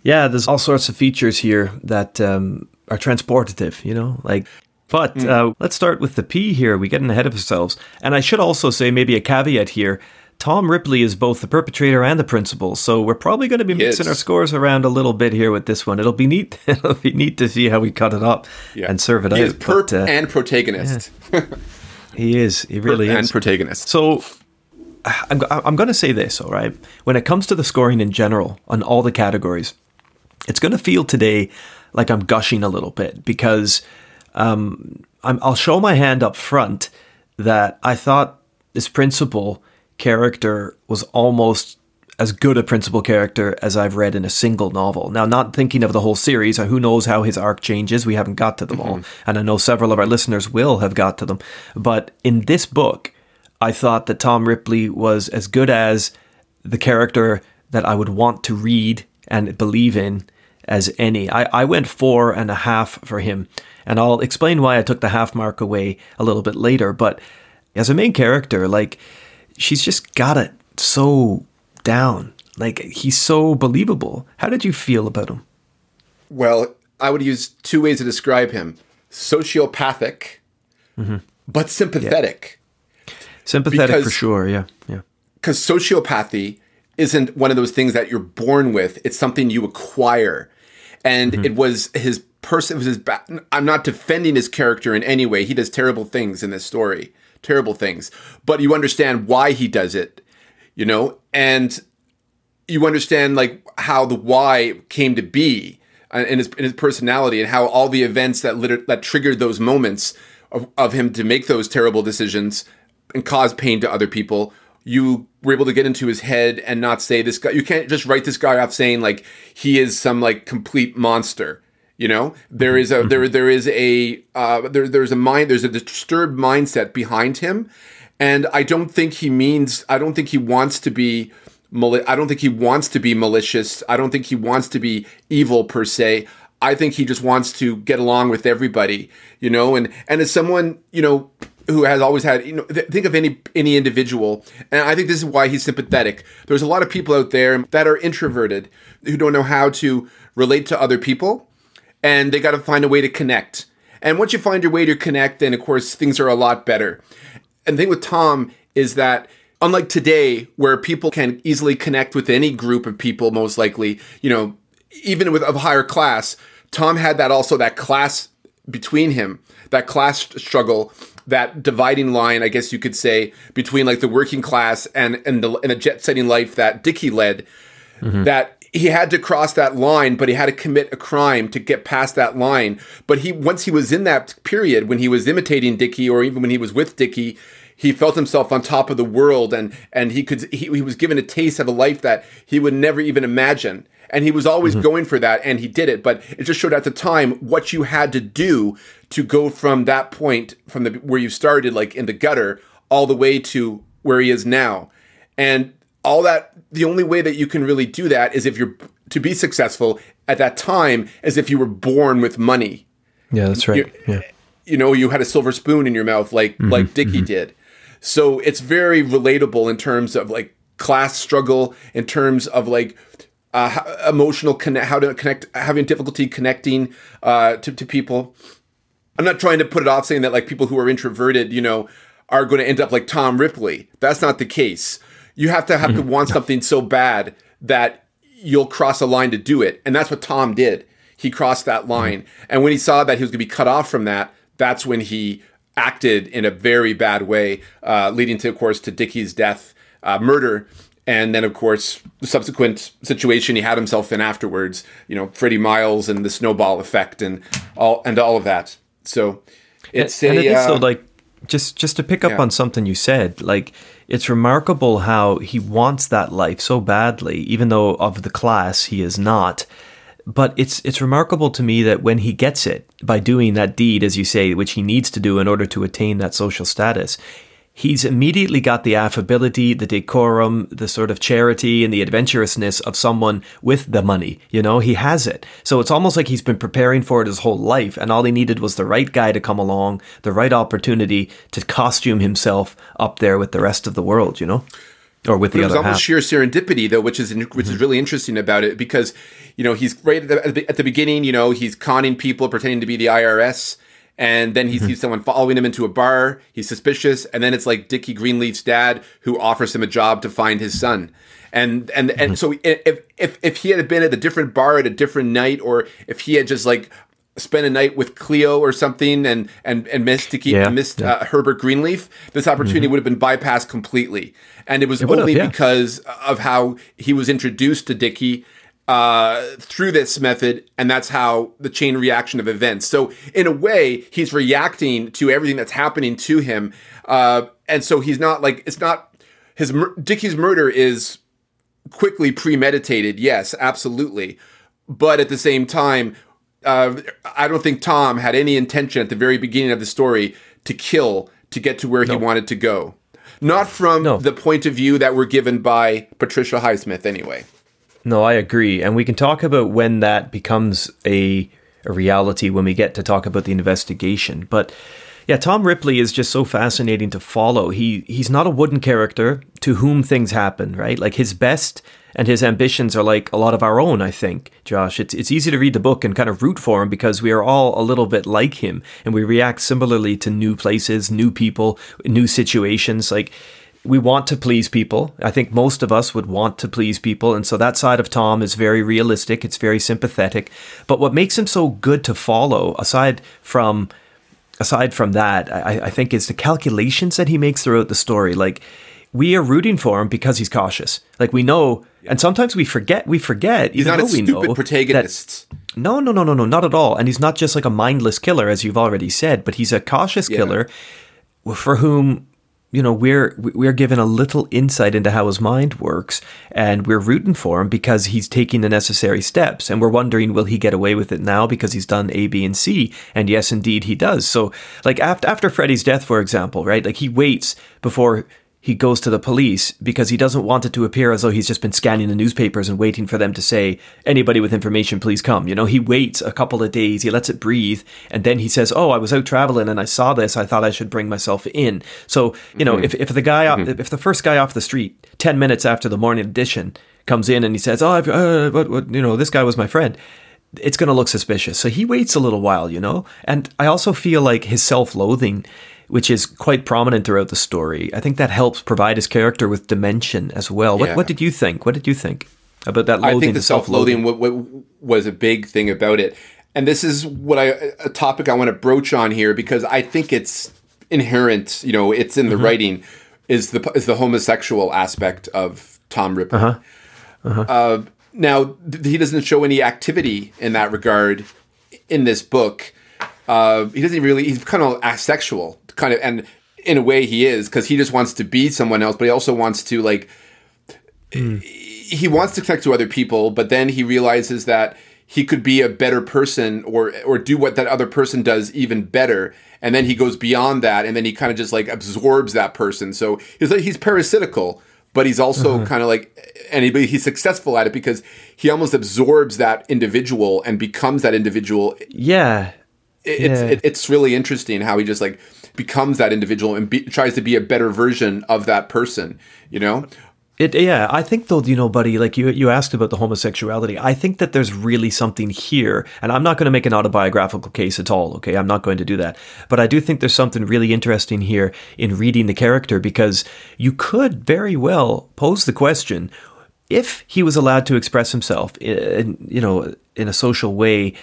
Yeah, there's all sorts of features here that um, are transportative, you know, like. But uh, let's start with the P here. We're getting ahead of ourselves. And I should also say, maybe a caveat here Tom Ripley is both the perpetrator and the principal. So we're probably going to be mixing our scores around a little bit here with this one. It'll be neat. It'll be neat to see how we cut it up Yeah. and serve it He out. is perp But, uh, and protagonist. he is. He really and is. And protagonist. So I'm, I'm going to say this, all right? When it comes to the scoring in general on all the categories, it's going to feel today like I'm gushing a little bit because um, I'm, I'll show my hand up front that I thought this principal character was almost as good a principal character as I've read in a single novel. Now, not thinking of the whole series, who knows how his arc changes. We haven't got to them all. And I know several of our listeners will have got to them. But in this book, I thought that Tom Ripley was as good as the character that I would want to read and believe in as any. I, I went four and a half for him, and I'll explain why I took the half mark away a little bit later. But as a main character, like, she's just got it so down. Like, he's so believable. How did you feel about him? Well, I would use two ways to describe him sociopathic, Mm-hmm. but sympathetic. Sympathetic for sure, yeah. Yeah. Because sociopathy isn't one of those things that you're born with, it's something you acquire. And Mm-hmm. it was his person, it was his. Ba- I'm not defending his character in any way. He does terrible things in this story, terrible things. But you understand why he does it, you know? And you understand like how the why came to be uh, in his in his personality and how all the events that lit- that triggered those moments of, of him to make those terrible decisions and cause pain to other people you were able to get into his head and not say this guy you can't just write this guy off saying like he is some like complete monster you know there is a there there is a uh, there there's a mind there's a disturbed mindset behind him and i don't think he means i don't think he wants to be mali- I don't think he wants to be malicious. I don't think he wants to be evil per se. I think he just wants to get along with everybody, you know. And and as someone you know who has always had, you know, th- think of any any individual, and I think this is why he's sympathetic. There's a lot of people out there that are introverted who don't know how to relate to other people, and they got to find a way to connect. And once you find your way to connect, then of course things are a lot better. And the thing with Tom is that unlike today, where people can easily connect with any group of people, most likely, you know, even with of higher class, Tom had that also that class between him, that class struggle, that dividing line, I guess you could say, between like the working class and and the and jet setting life that Dickie led. Mm-hmm. That he had to cross that line, but he had to commit a crime to get past that line. But he once he was in that period when he was imitating Dickie, or even when he was with Dickie, he felt himself on top of the world, and and he could he, he was given a taste of a life that he would never even imagine. And he was always mm-hmm. going for that, and he did it. But it just showed at the time what you had to do to go from that point, from the where you started, like in the gutter, all the way to where he is now. And all that the only way that you can really do that is if you're to be successful at that time as if you were born with money Yeah, that's right. You- Yeah. you know you had a silver spoon in your mouth like mm-hmm, like Dickie mm-hmm. did so it's very relatable in terms of like class struggle, in terms of like uh, emotional connect, how to connect, having difficulty connecting uh, to to people. I'm not trying to put it off saying that like people who are introverted, you know, are going to end up like Tom Ripley. That's not the case. You have to have to want something so bad that you'll cross a line to do it, and that's what Tom did. He crossed that line, and when he saw that he was going to be cut off from that, that's when he acted in a very bad way, uh, leading to, of course, to Dickie's death, uh, murder, and then, of course, the subsequent situation he had himself in afterwards. You know, Freddie Miles and the snowball effect, and all and all of that. So it's and a it is so uh, like just just to pick up Yeah. on something you said like it's remarkable how he wants that life so badly even though of the class he is not but it's it's remarkable to me that when he gets it by doing that deed as you say which he needs to do in order to attain that social status he's immediately got the affability, the decorum, the sort of charity and the adventurousness of someone with the money. You know, he has it. So it's almost like he's been preparing for it his whole life, and all he needed was the right guy to come along, the right opportunity to costume himself up there with the rest of the world, you know? Or with the it was other almost half. sheer serendipity though which is which is mm-hmm. really interesting about it because you know he's right at the, at the, at the beginning you know he's conning people pretending to be the irs and then he mm-hmm. sees someone following him into a bar. He's suspicious. And then it's like dickie greenleaf's dad who offers him a job to find his son. And and and mm-hmm. so if if if he had been at a different bar at a different night or if he had just like spent a night with Cleo or something and and and missed Dickie Yeah, missed uh, Herbert Greenleaf, this opportunity mm-hmm. would have been bypassed completely. And it was have, only yeah. because of how he was introduced to Dickie uh, through this method, and that's how the chain reaction of events. So in a way, he's reacting to everything that's happening to him, uh, and so he's not like it's not his Dickie's murder is quickly premeditated. Yes, absolutely. But at the same time, uh, I don't think Tom had any intention at the very beginning of the story to kill to get to where he wanted to go. Not from No. the point of view that were given by Patricia Highsmith, anyway. No, I agree. And we can talk about when that becomes a, a reality when we get to talk about the investigation. But yeah, Tom Ripley is just so fascinating to follow. He he's not a wooden character to whom things happen, right? Like his best and his ambitions are like a lot of our own, I think, Josh. It's it's easy to read the book and kind of root for him because we are all a little bit like him and we react similarly to new places, new people, new situations. Like we want to please people. I think most of us would want to please people. And so that side of Tom is very realistic. It's very sympathetic. But what makes him so good to follow, aside from aside from that, I, I think is the calculations that he makes throughout the story. Like we are rooting for him because he's cautious. Like we know and sometimes we forget we forget He's even not a though we stupid know protagonist. that no, no, no, no, no, not at all. And he's not just like a mindless killer, as you've already said, but he's a cautious killer for whom you know we're we're given a little insight into how his mind works, and we're rooting for him because he's taking the necessary steps, and we're wondering will he get away with it now because he's done A, B, and C, and yes, indeed he does. So, like after after Freddy's death, for example, right? Like he waits before he goes to the police because he doesn't want it to appear as though he's just been scanning the newspapers and waiting for them to say, anybody with information, please come. You know, he waits a couple of days, he lets it breathe, and then he says, Oh, I was out traveling and I saw this. I thought I should bring myself in. So, you know, if, if the guy, off, if the first guy off the street, 10 minutes after the morning edition, comes in and he says, Oh, I've, uh, what, what, you know, this guy was my friend it's going to look suspicious. So he waits a little while, you know? And I also feel like his self loathing, which is quite prominent throughout the story, I think that helps provide his character with dimension as well. What, Yeah. what did you think? What did you think about that I think the self-loathing w- was a big thing about it, and this is what I a topic I want to broach on here because I think it's inherent. You know, it's in the writing. Is the is the homosexual aspect of Tom Ripley? Uh, now th- he doesn't show any activity in that regard in this book. Uh, he doesn't really. He's kind of asexual, kind of, and in a way he is because he just wants to be someone else, but he also wants to like he wants to connect to other people, but then he realizes that he could be a better person or or do what that other person does even better. And then he goes beyond that, and then he kind of just like absorbs that person. So he's like he's parasitical, but he's also mm-hmm. kind of like, and he, he's successful at it because he almost absorbs that individual and becomes that individual. Yeah. It's Yeah. it, it's really interesting how he just like becomes that individual and be, tries to be a better version of that person. You know, It, yeah, I think though, you know, buddy, like you, you asked about the homosexuality. I think that there's really something here, and I'm not going to make an autobiographical case at all. Okay, I'm not going to do that, but I do think there's something really interesting here in reading the character because you could very well pose the question: if he was allowed to express himself, eh, in, you know, in a social way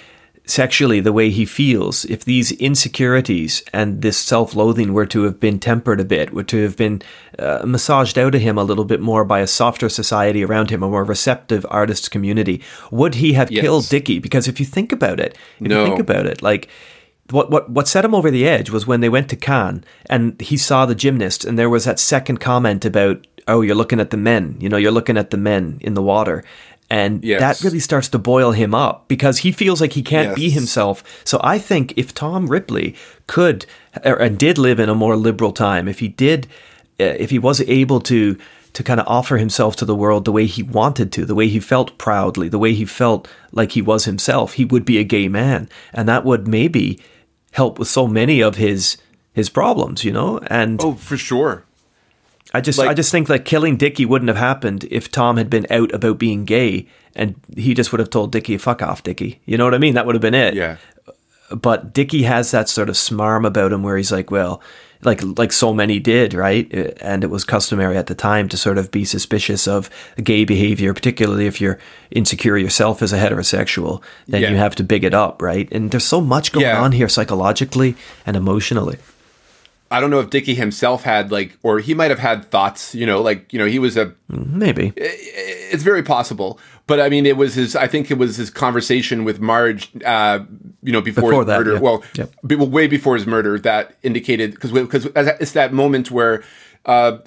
sexually the way he feels, if these insecurities and this self loathing were to have been tempered a bit, were to have been uh, massaged out of him a little bit more by a softer society around him, a more receptive artists community, would he have yes. killed Dickie? Because if you think about it, if no. you think about it, like, what, what what set him over the edge was when they went to Cannes and he saw the gymnast and there was that second comment about oh you're looking at the men you know you're looking at the men in the water and yes. that really starts to boil him up because he feels like he can't yes. be himself. So I think if Tom Ripley could or, and did live in a more liberal time, if he did, uh, if he was able to to kind of offer himself to the world the way he wanted to, the way he felt proudly, the way he felt like he was himself, he would be a gay man, and that would maybe help with so many of his his problems, you know. And oh, for sure. I just like, I just think that killing Dickie wouldn't have happened if Tom had been out about being gay and he just would have told Dickie, fuck off, Dickie. You know what I mean? That would have been it. Yeah. But Dickie has that sort of smarm about him where he's like, well, like like so many did, right? Uh, and it was customary at the time to sort of be suspicious of gay behavior, particularly if you're insecure yourself as a heterosexual, then yeah. you have to big it up, right? And there's so much going yeah. on here psychologically and emotionally. I don't know if Dickie himself had like, or he might have had thoughts, you know, like, you know, he was a. Maybe. It's very possible. But I mean, it was his, I think it was his conversation with Marge, uh, you know, before, before his that, murder. Yeah. Well, yep. be, well, way before his murder that indicated, because because it's that moment where. Uh,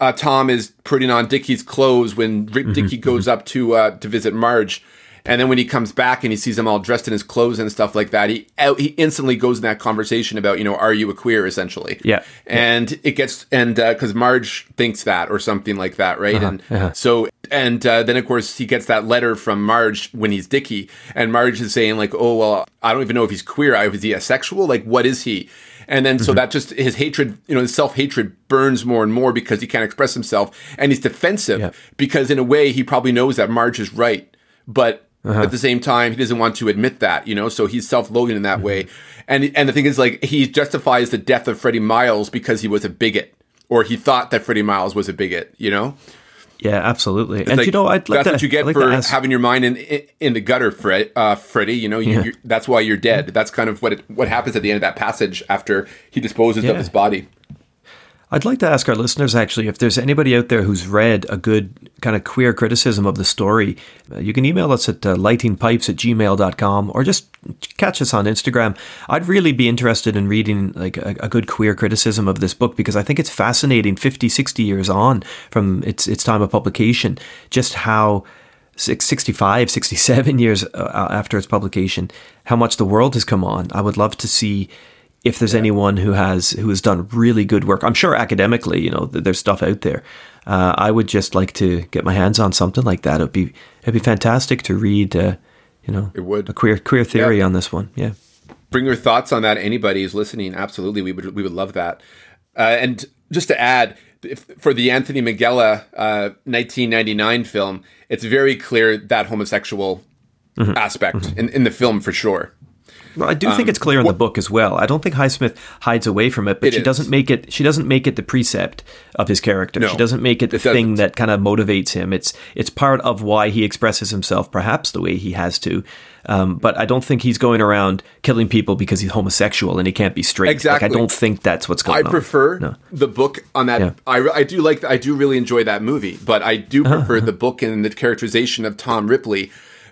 uh, Tom is putting on Dickie's clothes when Rick mm-hmm, Dickie goes mm-hmm. up to uh, to visit Marge, and then when he comes back and he sees them all dressed in his clothes and stuff like that, he he instantly goes in that conversation about you know are you a queer essentially? Yeah. And yeah. it gets and because uh, Marge thinks that or something like that, right? Uh-huh, and uh-huh. so and uh, then of course he gets that letter from Marge when he's Dickie, and Marge is saying like, oh well, I don't even know if he's queer. Is he asexual? Like what is he? And then so mm-hmm. that just his hatred, you know, his self hatred burns more and more because he can't express himself, and he's defensive yeah. because in a way he probably knows that Marge is right, but uh-huh. At the same time, he doesn't want to admit that, you know, so he's self-loathing in that mm-hmm. way. And and the thing is, like, he justifies the death of Freddie Miles because he was a bigot, or he thought that Freddie Miles was a bigot, you know. Yeah, absolutely. It's and like, you know, I'd like that's to, what you get like for having your mind in in the gutter, Fred, uh, Freddie. You know, you, yeah. that's why you're dead. That's kind of what it, what happens at the end of that passage after he disposes yeah. of his body. I'd like to ask our listeners actually if there's anybody out there who's read a good kind of queer criticism of the story. Uh, you can email us at uh, lightingpipes at gmail.com or just catch us on Instagram. I'd really be interested in reading like a, a, good queer criticism of this book because I think it's fascinating 50, 60 years on from its, its time of publication, just how 65, 67 years uh, after its publication, how much the world has come on. I would love to see if there's yeah. anyone who has who has done really good work. I'm sure academically, you know, there's stuff out there. Uh, I would just like to get my hands on something like that. It'd be it'd be fantastic to read. Uh, you know, it would a queer queer theory yeah. on this one. Yeah, bring your thoughts on that. Anybody who's listening, absolutely, we would we would love that. Uh, and just to add, if, for the Anthony Minghella 1999 uh, film, it's very clear that homosexual mm-hmm. aspect mm-hmm. In, in the film for sure. Well, I do um, think it's clear in the book as well. I don't think Highsmith hides away from it, but it she is. doesn't make it. She doesn't make it the precept of his character. No, she doesn't make it the it thing that kind of motivates him. It's it's part of why he expresses himself, perhaps the way he has to. Um, but I don't think he's going around killing people because he's homosexual and he can't be straight. Exactly. Like, I don't think that's what's going I on. I prefer no. the book on that. Yeah. I, I do like. I do really enjoy that movie, but I do uh-huh, prefer uh-huh. the book and the characterization of Tom Ripley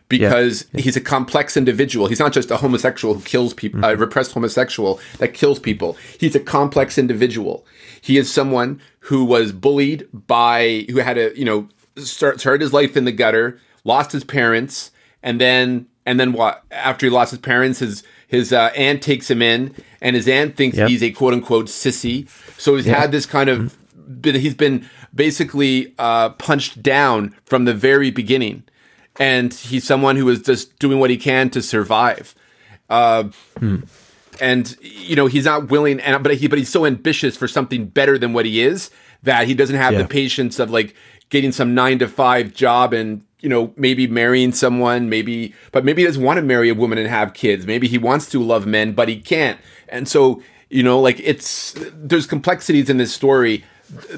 because yeah. he's a complex individual. He's not just a homosexual who kills people, mm-hmm. a repressed homosexual that kills people. He's a complex individual. He is someone who was bullied by, who had a, you know, start, started his life in the gutter, lost his parents, and then, and then what? After he lost his parents, his, his uh, aunt takes him in, and his aunt thinks yep. he's a quote unquote sissy. So he's yep. had this kind of, mm-hmm. he's been basically uh, punched down from the very beginning and he's someone who is just doing what he can to survive. Uh, hmm. And you know he's not willing, and but he but he's so ambitious for something better than what he is that he doesn't have Yeah. the patience of like getting some nine to five job and you know maybe marrying someone maybe but maybe he doesn't want to marry a woman and have kids maybe he wants to love men but he can't and so you know like it's there's complexities in this story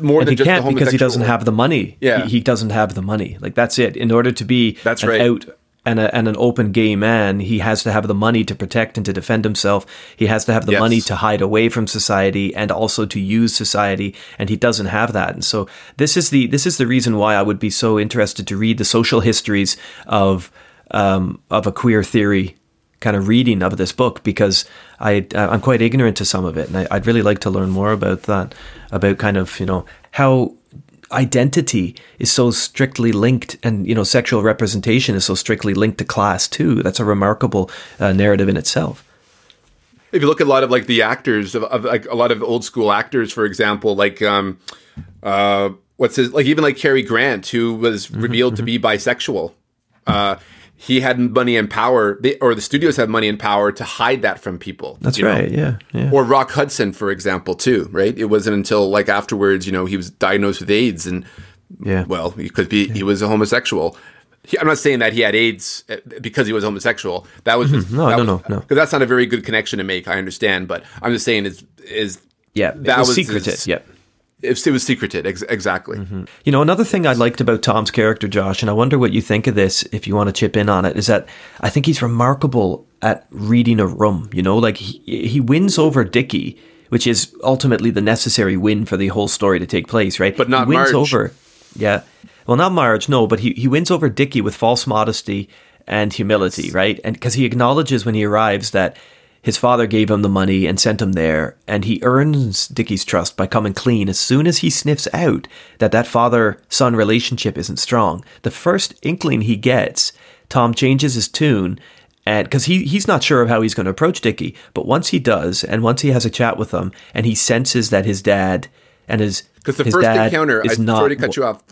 more And than he just can't because he doesn't have the money. Yeah. he, he doesn't have the money. Like that's it. In order to be That's an right. out and, a, and an open gay man, he has to have the money to protect and to defend himself. He has to have the Yes. money to hide away from society and also to use society, and he doesn't have that. And so this is the this is the reason why I would be so interested to read the social histories of um, of a queer theory kind of reading of this book because I uh, I'm quite ignorant to some of it, and I, I'd really like to learn more about that, about kind of you know how identity is so strictly linked, and you know sexual representation is so strictly linked to class too. That's a remarkable uh, narrative in itself. if you look at a lot of like the actors of, of like a lot of old school actors, for example, like um, uh, what's his like even like Cary Grant, who was Mm-hmm, revealed to be bisexual. Uh, he had money and power, they, or the studios had money and power to hide that from people. That's right. Yeah, yeah. Or Rock Hudson, for example, too. Right? It wasn't until like afterwards, you know, he was diagnosed with AIDS, and Yeah. well, he could be he was a homosexual. He, I'm not saying that he had AIDS uh, because he was homosexual. That was just, Mm-hmm. No, that no, was, no, no. Because that's not a very good connection to make. I understand, but I'm just saying is is yeah, that was was secreted. his- yeah. If it was secreted ex- exactly. Mm-hmm. You know, another thing I liked about Tom's character, Josh, and I wonder what you think of this if you want to chip in on it, is that I think he's remarkable at reading a room. You know, like he, he wins over Dickie, which is ultimately the necessary win for the whole story to take place, right? But not he wins Marge. over. Yeah. Well, not Marge, no, but he, he wins over Dickie with false modesty and humility, right? And because he acknowledges when he arrives that his father gave him the money and sent him there, and he earns Dickie's trust by coming clean as soon as he sniffs out that that father son relationship isn't strong. The first inkling he gets, Tom changes his tune. And because he, he's not sure of how he's going to approach Dickie, but once he does, and once he has a chat with him, and he senses that his dad and his Because the his first dad encounter, I is not sorry to cut you off.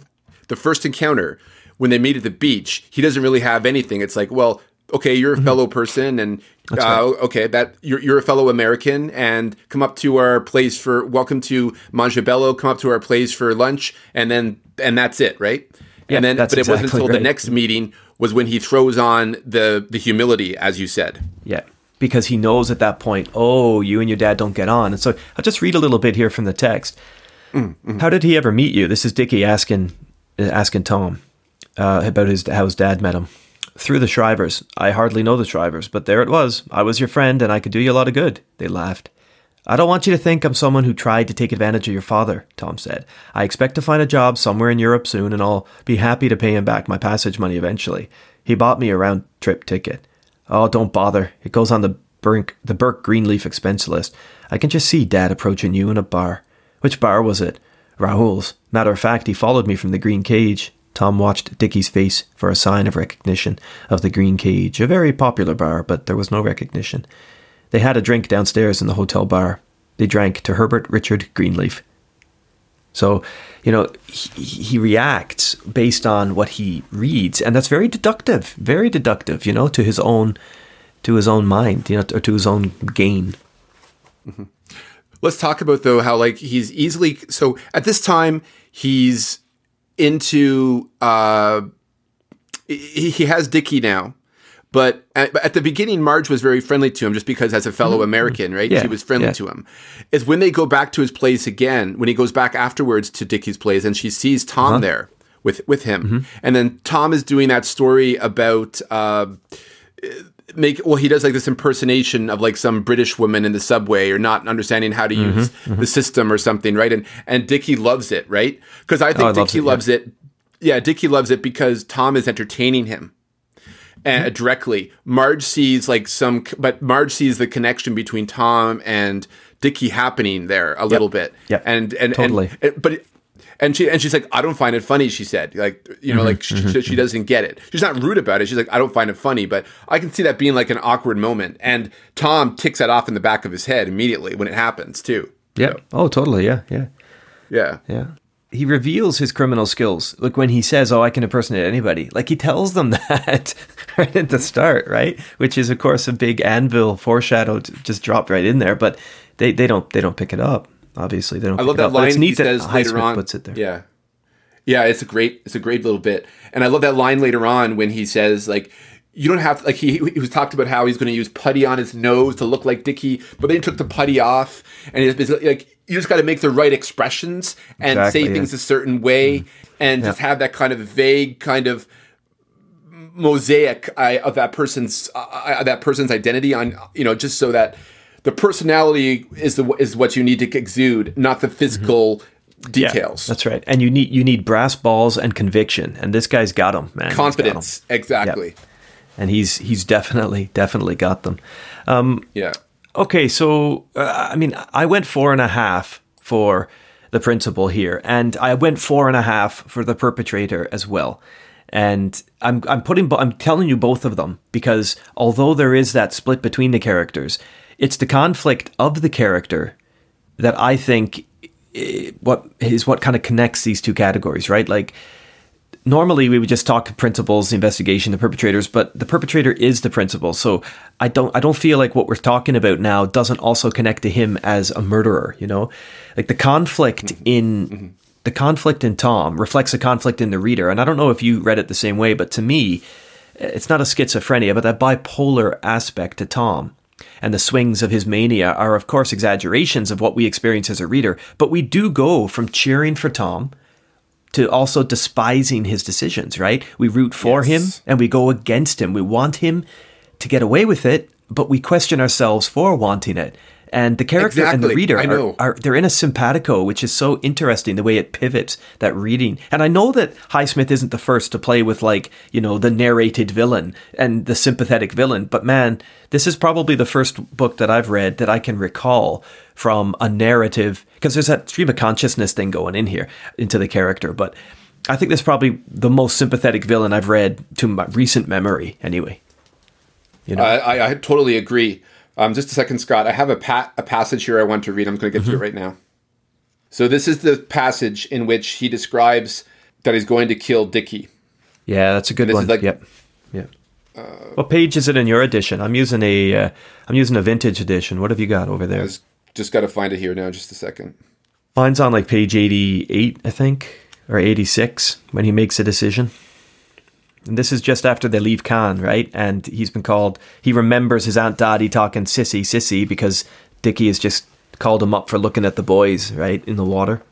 The first encounter when they meet at the beach, he doesn't really have anything. It's like, well, okay, you're a fellow person, and uh, okay, that you're, you're a fellow American, and come up to our place for welcome to Mongibello. Come up to our place for lunch, and then and that's it, right? Yeah, and then, but it wasn't exactly until the next meeting was when he throws on the the humility, as you said. Yeah, because he knows at that point, oh, you and your dad don't get on. And so I'll just read a little bit here from the text. How did he ever meet you? This is Dickie asking asking Tom uh, about his how his dad met him. Through the Shrivers. I hardly know the Shrivers, but there it was. I was your friend, and I could do you a lot of good. They laughed. I don't want you to think I'm someone who tried to take advantage of your father, Tom said. I expect to find a job somewhere in Europe soon, and I'll be happy to pay him back my passage money eventually. He bought me a round trip ticket. Oh, don't bother. It goes on the Burke, the Burke Greenleaf expense list. I can just see Dad approaching you in a bar. Which bar was it? Raoul's. Matter of fact, he followed me from the green cage. Tom watched Dickie's face for a sign of recognition of the green cage, a very popular bar, but there was no recognition. They had a drink downstairs in the hotel bar. They drank to Herbert Richard Greenleaf. So, you know, he, he reacts based on what he reads, and that's very deductive, very deductive, you know, to his own, to his own mind, you know, or to his own gain. Mm-hmm. Let's talk about though how like he's easily so at this time he's into uh he, he has Dickie now. But at, but at the beginning, Marge was very friendly to him just because, as a fellow American, right? Mm-hmm. Yeah, she was friendly yeah. to him. It's when they go back to his place again, when he goes back afterwards to Dickie's place and she sees Tom Uh-huh. there with, with him. Mm-hmm. And then Tom is doing that story about. Uh, make well he does like this impersonation of like some british woman in the subway or not understanding how to Mm-hmm, use the system or something right? And and dickie loves it right? Because i Oh, think he loves dickie it, yeah. loves it yeah dickie loves it because tom is entertaining him Mm-hmm. uh, directly. Marge sees like some but marge sees the connection between tom and dickie happening there a little bit. Yeah, and and Totally. and, and but it, and she and she's like, I don't find it funny. She said, like, you Mm-hmm, know, like she, she, she doesn't get it. She's not rude about it. She's like, I don't find it funny, but I can see that being like an awkward moment. And Tom ticks that off in the back of his head immediately when it happens too. Yeah. So, Oh, totally. Yeah. Yeah. yeah. Yeah. He reveals his criminal skills. Like when he says, "Oh, I can impersonate anybody." Like he tells them that right at the start, right? Which is, of course, a big anvil foreshadow to just dropped right in there. But they, they don't they don't pick it up. Obviously, they don't. I love that up, line It's neat he that says later on. puts it there. Yeah, yeah, it's a great, it's a great little bit, and I love that line later on when he says like. You don't have like he he was talked about how he's going to use putty on his nose to look like Dickie, but then he took the putty off, and he's like you just got to make the right expressions and Exactly, say yeah. things a certain way, and just have that kind of vague kind of mosaic I, of that person's uh, that person's identity on you know just so that the personality is the is what you need to exude, not the physical Yeah, details. that's right. And you need you need brass balls and conviction, and this guy's got them, man. He's got 'em. Confidence, exactly. and he's he's definitely definitely got them. Yeah. Okay, so uh, I mean, I went four and a half for the principal here, and I went four and a half for the perpetrator as well. And I'm I'm putting I'm telling you both of them because although there is that split between the characters, it's the conflict of the character that I think eh, what is what kind of connects these two categories, right? Like normally we would just talk principles, the investigation, the perpetrators, but the perpetrator is the principal. So I don't I don't feel like what we're talking about now doesn't also connect to him as a murderer, you know? Like the conflict mm-hmm. in mm-hmm. the conflict in Tom reflects a conflict in the reader. And I don't know if you read it the same way, but to me, eh, it's not a schizophrenia, but that bipolar aspect to Tom. And the swings of his mania are, of course, exaggerations of what we experience as a reader. But we do go from cheering for Tom to also despising his decisions, right? We root for him and we go against him. We want him to get away with it, but we question ourselves for wanting it. And the character and the reader are, are, they're in a simpatico, which is so interesting the way it pivots that reading. And I know that Highsmith isn't the first to play with like, you know, the narrated villain and the sympathetic villain, but man, this is probably the first book that I've read that I can recall from a narrative because there's that stream of consciousness thing going in here into the character, but I think this is probably the most sympathetic villain I've read to my recent memory anyway. You know. I, I, I totally agree. Um, just a second, Scott. I have a, pa- a passage here I want to read. I'm going to get to it right now. So this is the passage in which he describes that he's going to kill Dickie. Yeah, that's a good This one. is like- yep. Yep. what page is it in your edition? I'm using a uh, I'm using a vintage edition. What have you got over there? was just got to find it here now. Just a second. Mine's on like page 88, I think, or 86 when he makes a decision. And this is just after they leave Cannes, right? And he's been called. He remembers his aunt Dottie talking sissy sissy because Dickie has just called him up for looking at the boys, right, in the water.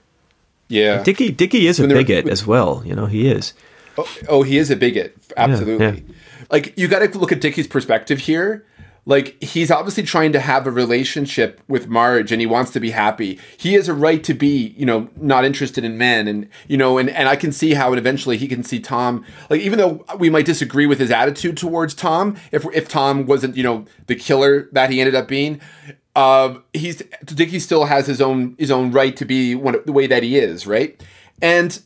Yeah. Dickie Dickie is a bigot as well. You know, he is. Oh, oh, he is a bigot. Absolutely. yeah. Like you got to look at Dickie's perspective here. Like he's obviously trying to have a relationship with Marge and he wants to be happy. He has a right to be, you know, not interested in men and you know and and I can see how eventually he can see Tom like even though we might disagree with his attitude towards Tom if if Tom wasn't, you know, the killer that he ended up being, uh, he's Dickie still has his own his own right to be one, the way that he is, right? And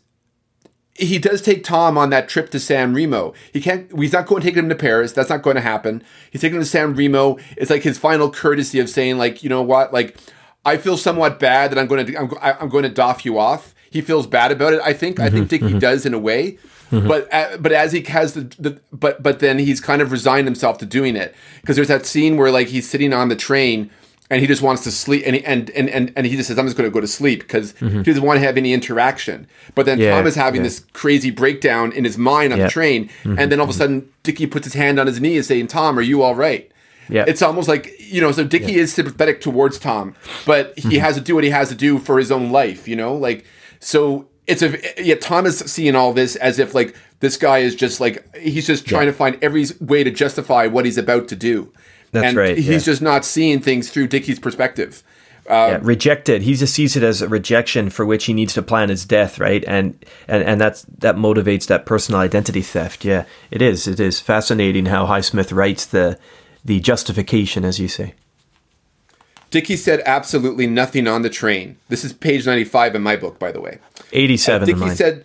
he does take Tom on that trip to San Remo. He can't. He's not going to take him to Paris. That's not going to happen. He's taking him to San Remo. It's like his final courtesy of saying, like, you know what, like, I feel somewhat bad that I'm going to. I'm, I'm going to doff you off. He feels bad about it. I think. I think mm-hmm, Dickie mm-hmm. does in a way. Mm-hmm. But uh, but as he has the, the but but then he's kind of resigned himself to doing it because there's that scene where like he's sitting on the train and he just wants to sleep and he, and, and and and he just says I'm just going to go to sleep because mm-hmm. he doesn't want to have any interaction. But then Yeah, Tom is having yeah. this crazy breakdown in his mind on Yeah. the train, and mm-hmm. then all of a mm-hmm. sudden Dickie puts his hand on his knee and saying, "Tom, are you all right?" Yeah. It's almost like you know, so Dickie is sympathetic towards Tom, but he has to do what he has to do for his own life, you know, like so. It's a yeah. Tom is seeing all this as if like this guy is just like he's just trying to find every way to justify what he's about to do. That's and right, He's yeah. just not seeing things through Dickie's perspective. yeah, um, rejected. He just sees it as a rejection for which he needs to plan his death, right? And and and that's that motivates that personal identity theft. Yeah, it is. It is fascinating how Highsmith writes the the justification, as you say. Dickie said absolutely nothing on the train. This is page 95 in my book, by the way. Eighty-seven. mine. said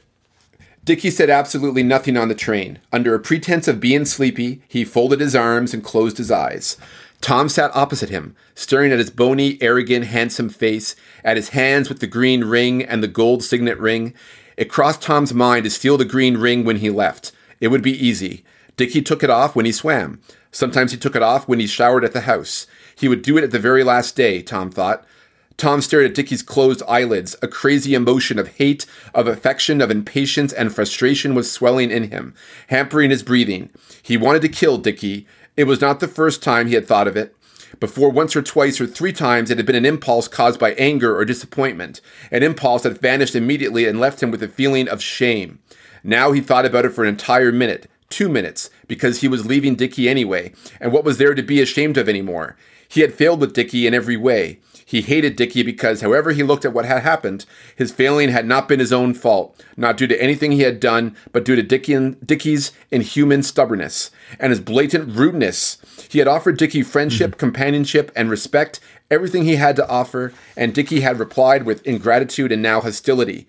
Dickie said absolutely nothing on the train. Under a pretense of being sleepy, he folded his arms and closed his eyes. Tom sat opposite him, staring at his bony, arrogant, handsome face, at his hands with the green ring and the gold signet ring. It crossed Tom's mind to steal the green ring when he left. It would be easy. Dickie took it off when he swam. Sometimes he took it off when he showered at the house. He would do it at the very last day, Tom thought. Tom stared at Dickie's closed eyelids. A crazy emotion of hate, of affection, of impatience, and frustration was swelling in him, hampering his breathing. He wanted to kill Dickie. It was not the first time he had thought of it. Before once or twice or three times it had been an impulse caused by anger or disappointment, an impulse that vanished immediately and left him with a feeling of shame. Now he thought about it for an entire minute, two minutes, because he was leaving Dickie anyway, and what was there to be ashamed of anymore? He had failed with Dickie in every way. He hated Dickie because, however he looked at what had happened, his failing had not been his own fault, not due to anything he had done, but due to Dickie's inhuman stubbornness and his blatant rudeness. He had offered Dickie friendship, mm-hmm. companionship, and respect, everything he had to offer, and Dickie had replied with ingratitude and now hostility.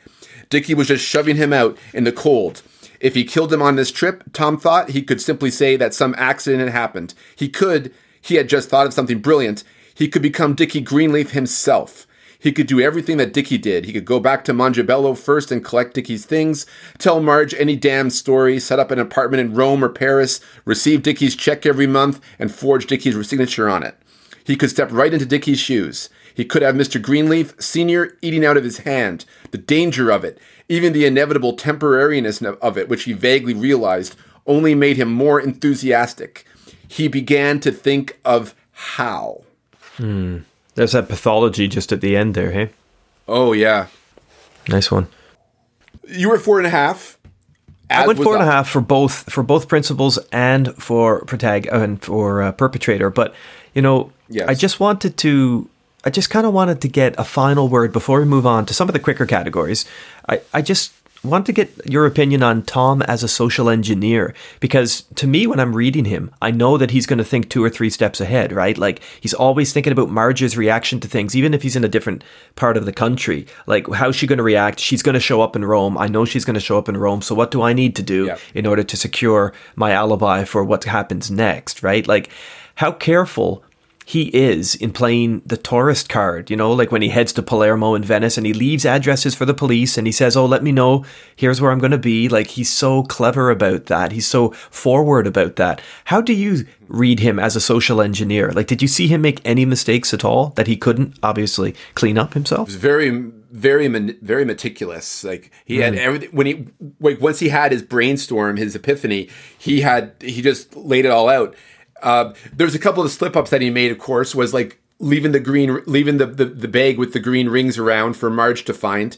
Dickie was just shoving him out in the cold. If he killed him on this trip, Tom thought he could simply say that some accident had happened. He could, he had just thought of something brilliant, he could become Dickie Greenleaf himself. He could do everything that Dickie did. He could go back to Mongibello first and collect Dickie's things, tell Marge any damn story, set up an apartment in Rome or Paris, receive Dickie's check every month, and forge Dickie's signature on it. He could step right into Dickie's shoes. He could have Mr. Greenleaf Sr. eating out of his hand. The danger of it, even the inevitable temporariness of it, which he vaguely realized, only made him more enthusiastic. He began to think of how. Hmm. There's that pathology just at the end there, hey? Oh yeah. Nice one. You were four and a half. I went four and a half for both for both principals and for protag and for uh, perpetrator. But you know, yes. I just wanted to. I just kind of wanted to get a final word before we move on to some of the quicker categories. I, I just want to get your opinion on Tom as a social engineer because to me when I'm reading him I know that he's going to think two or three steps ahead right? Like he's always thinking about Marge's reaction to things even if he's in a different part of the country. Like how's she going to react? She's going to show up in Rome. I know she's going to show up in Rome so what do I need to do yeah. in order to secure my alibi for what happens next right? Like how careful he is in playing the tourist card, you know, like when he heads to Palermo in Venice and he leaves addresses for the police and he says, Oh, let me know, here's where I'm going to be. Like he's so clever about that. He's so forward about that. How do you read him as a social engineer? Like, did you see him make any mistakes at all that he couldn't obviously clean up himself? He was very, very, very meticulous. Like he had everything when he, like, once he had his brainstorm, his epiphany, he had, he just laid it all out uh, there's a couple of slip ups that he made, of course, was like leaving the green, leaving the, the, the bag with the green rings around for Marge to find.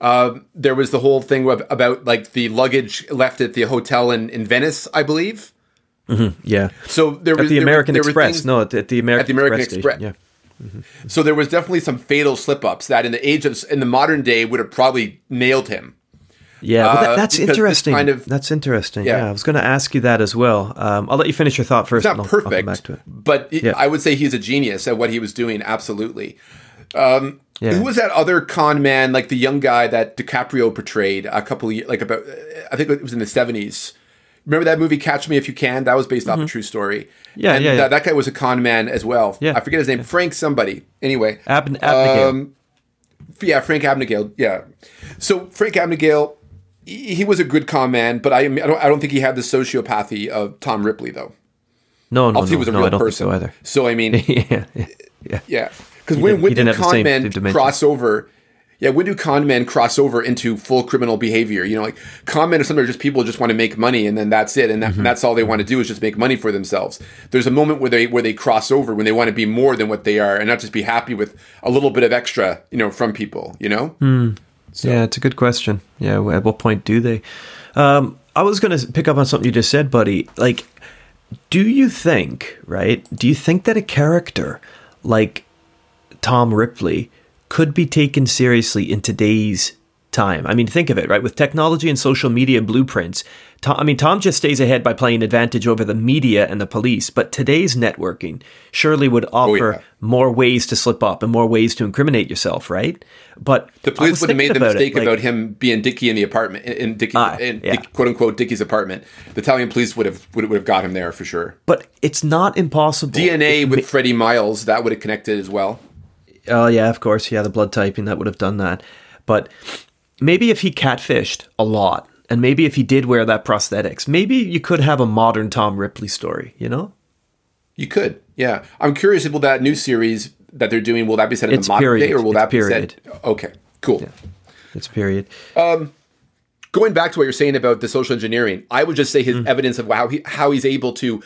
Uh, there was the whole thing about like the luggage left at the hotel in, in Venice, I believe. Mm-hmm, yeah. So there was at the American there Express. Things, no, at the American at the American Express. Express. Yeah. Mm-hmm. So there was definitely some fatal slip ups that in the age of in the modern day would have probably nailed him. Yeah, uh, that, that's interesting. Kind of, that's interesting. Yeah. yeah I was going to ask you that as well. Um, I'll let you finish your thought first. It's not perfect, but yeah. I would say he's a genius at what he was doing. Absolutely. Um, yeah. Who was that other con man, like the young guy that DiCaprio portrayed a couple of years, like about, I think it was in the seventies. Remember that movie Catch Me If You Can? That was based mm-hmm. off a mm-hmm. true story. Yeah, and yeah, that, that, guy was a con man as well. Yeah, I forget his name. Frank somebody. Anyway, Ab- Abagnale. Um, yeah, Frank Abagnale. Yeah. So Frank Abagnale he was a good con man, but I, I don't, I don't think he had the sociopathy of Tom Ripley though. No, no, no, he was a no, real person. so either. So I mean, yeah, yeah, yeah. Because when, when do con men cross over? Yeah, when do con men cross over into full criminal behavior? You know, like con men are sometimes just people who just want to make money, and then that's it, and, that, mm-hmm. and that's all they want to do is just make money for themselves. There's a moment where they where they cross over when they want to be more than what they are, and not just be happy with a little bit of extra, you know, from people. You know. Mm. So. Yeah, it's a good question. Yeah, at what point do they? Um, I was going to pick up on something you just said, buddy. Like, do you think, right? Do you think that a character like Tom Ripley could be taken seriously in today's time? I mean, think of it, right? With technology and social media blueprints, Tom, I mean, Tom just stays ahead by playing advantage over the media and the police, but today's networking surely would offer oh, yeah. more ways to slip up and more ways to incriminate yourself, right? But the police would have made the mistake it, like, about him being Dickie in the apartment, in Dickie, uh, in yeah. Dick, quote unquote, Dickie's apartment. The Italian police would have would, would have got him there for sure. But it's not impossible. DNA with ma- Freddie Miles that would have connected as well. Oh yeah, of course, yeah, the blood typing that would have done that. But maybe if he catfished a lot and maybe if he did wear that prosthetics, maybe you could have a modern Tom Ripley story, you know? You could, yeah. I'm curious about that new series that they're doing will that be set in It's the modern period. day or will It's that be period. set? Okay, cool. It's period. Um, Going back to what you're saying about the social engineering, I would just say his evidence of how he how he's able to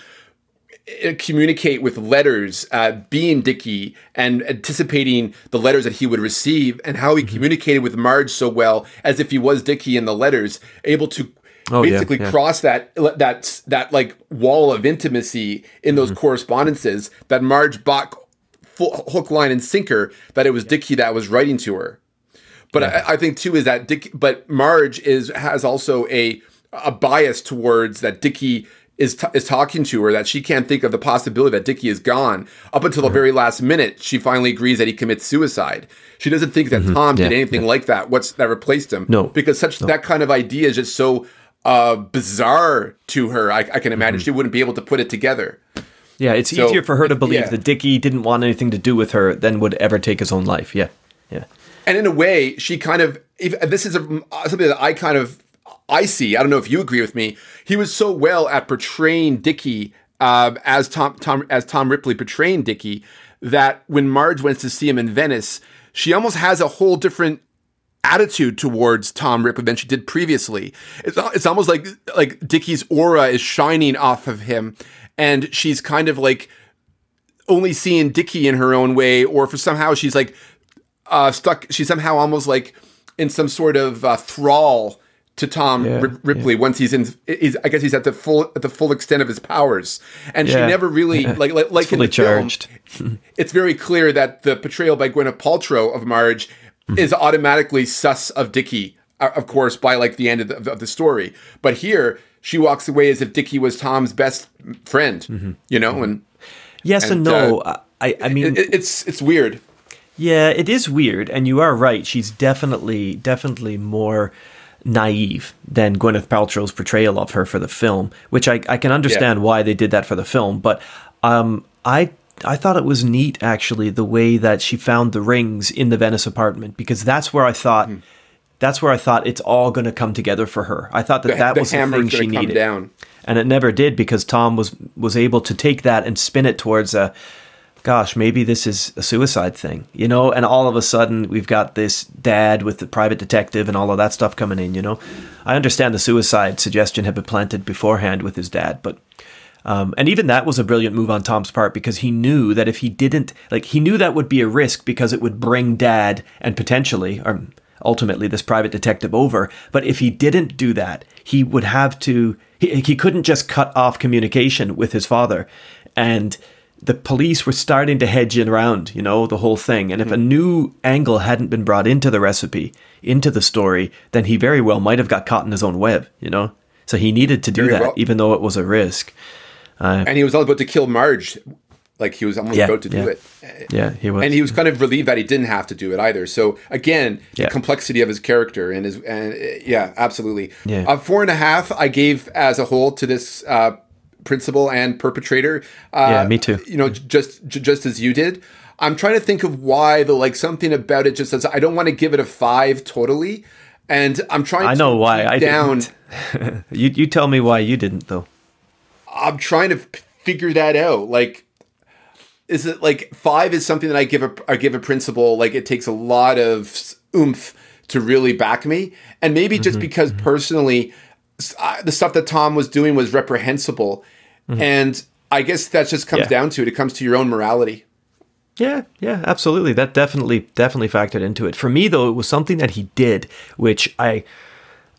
Uh, communicate with letters, uh, being Dickie and anticipating the letters that he would receive, and how he mm-hmm. communicated with Marge so well, as if he was Dickie in the letters, able to Oh, basically yeah. cross that that that like wall of intimacy in those mm-hmm. correspondences that Marge bought full, hook, line, and sinker that it was Dickie that was writing to her. But I, I think too is that Dick, but Marge is has also a a bias towards that Dickie is t- is talking to her that she can't think of the possibility that Dickie is gone up until the very last minute. She finally agrees that he commits suicide. She doesn't think that Tom did Mm-hmm. Yeah, anything like that. What's that replaced him? No. because such that kind of idea is just so uh, bizarre to her. I, I can imagine she wouldn't be able to put it together. Yeah, it's So, easier for her to believe yeah. that Dickie didn't want anything to do with her than would ever take his own life. Yeah, yeah. and in a way, she kind of if, this is a, something that I kind of I see. I don't know if you agree with me. He was so well at portraying Dickie uh, as Tom Tom as Tom Ripley portraying Dickie that when Marge went to see him in Venice, she almost has a whole different attitude towards Tom Ripley than she did previously. It's it's almost like like Dickie's aura is shining off of him, and she's kind of like only seeing Dickie in her own way, or for somehow she's like uh, stuck. She's somehow almost like in some sort of uh, thrall to Tom Yeah, Rip- Ripley once he's in. He's, I guess he's at the full at the full extent of his powers, and she never really like like, like in the film. It's very clear that the portrayal by Gwyneth Paltrow of Marge is automatically sus of Dickie, uh, of course, by like the end of the, of the story. But here, she walks away as if Dickie was Tom's best friend, you know, and Yes and, And, no. uh, I, I mean, it, it's it's weird. Yeah, it is weird, and you are right. She's definitely, definitely more naive than Gwyneth Paltrow's portrayal of her for the film, which I, I can understand why they did that for the film. But um, I I thought it was neat actually the way that she found the rings in the Venice apartment because that's where I thought that's where I thought it's all going to come together for her. I thought that The- that the was the thing she needed down. and it never did because Tom was was able to take that and spin it towards a gosh maybe this is a suicide thing you know? And all of a sudden we've got this dad with the private detective and all of that stuff coming in you know? I understand the suicide suggestion had been planted beforehand with his dad but um, and even that was a brilliant move on Tom's part because he knew that if he didn't like he knew that would be a risk because it would bring dad and potentially or ultimately this private detective over. But if he didn't do that he would have to he, he couldn't just cut off communication with his father. And the police were starting to hedge it around you know the whole thing and if a new angle hadn't been brought into the recipe into the story then he very well might have got caught in his own web you know so he needed to do Very that well. even though it was a risk and he was all about to kill Marge, like he was almost Yeah, about to do yeah. it. yeah he was And he was kind of relieved that he didn't have to do it either. So again, Yeah. the complexity of his character and his and uh, yeah, absolutely. Yeah. Uh, four and a half I gave as a whole to this uh, principal and perpetrator. Uh, Yeah, me too. You know, just just as you did. I'm trying to think of why though. Like something about it just says I don't want to give it a five totally. And I'm trying. I to know why I down. didn't. you you tell me why you didn't though. I'm trying to figure that out. Like, is it like five is something that I give a I give a principle like it takes a lot of oomph to really back me, and maybe just because personally, s- I- the stuff that Tom was doing was reprehensible, mm-hmm. and I guess that just comes Yeah. down to it. It comes to your own morality. Yeah, yeah, absolutely. That definitely definitely factored into it. For me though, it was something that he did which I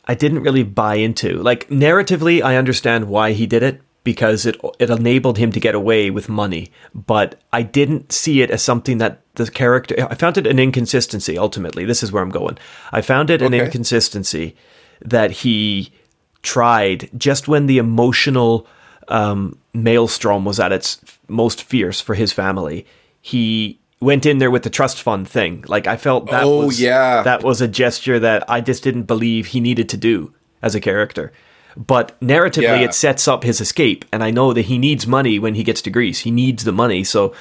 I didn't really buy into. Like narratively, I understand why he did it because it it enabled him to get away with money, but I didn't see it as something that the character I found it an inconsistency ultimately. This is where I'm going. I found it an Okay. inconsistency that he tried just when the emotional um, maelstrom was at its most fierce for his family. He went in there with the trust fund thing. Like I felt that Oh, was yeah. that was a gesture that I just didn't believe he needed to do as a character. But narratively, Yeah. it sets up his escape, and I know that he needs money when he gets to Greece. He needs the money, so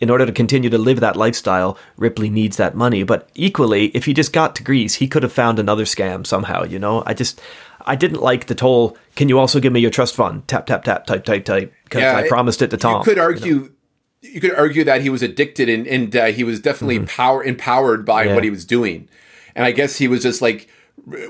in order to continue to live that lifestyle, Ripley needs that money. But equally, if he just got to Greece, he could have found another scam somehow. You know, I just I didn't like the whole. Can you also give me your trust fund? Tap tap tap type type type because I it- promised it to Tom. You could argue you could argue that he was addicted and, and uh, he was definitely power empowered by Mm-hmm. Yeah. what he was doing. And I guess he was just like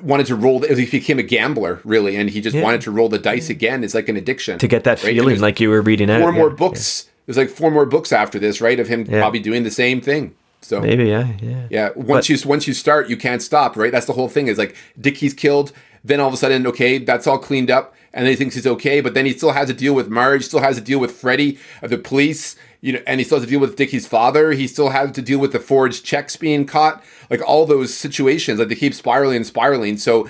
wanted to roll. He became a gambler really, and he just wanted to roll the dice again. It's like an addiction to get that right? Feeling like you were reading out. four more yeah, books. There's like four more books after this, right? Of him Yeah. probably doing the same thing. So. Maybe, yeah, yeah. yeah, once you once you start, you can't stop, right? That's the whole thing. Is like Dickie's killed, then all of a sudden, okay, that's all cleaned up, and then he thinks he's okay, but then he still has to deal with Marge, still has to deal with Freddie, uh, the police, you know, and he still has to deal with Dickie's father. He still has to deal with the forged checks being caught, like all those situations. Like they keep spiraling and spiraling. So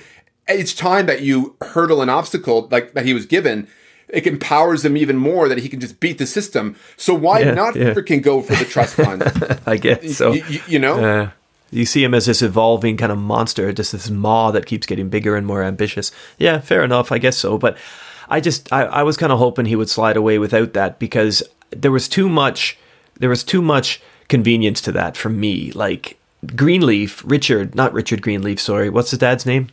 each time that you hurdle an obstacle like that he was given. It empowers him even more that he can just beat the system. So why Yeah, not yeah. freaking go for the trust fund? I guess so. Y- y- you know, Uh, you see him as this evolving kind of monster, just this maw that keeps getting bigger and more ambitious. Yeah, fair enough, I guess so. But I just, I, I was kind of hoping he would slide away without that because there was too much, there was too much convenience to that for me. Like Greenleaf, Richard, not Richard Greenleaf, sorry. What's his dad's name?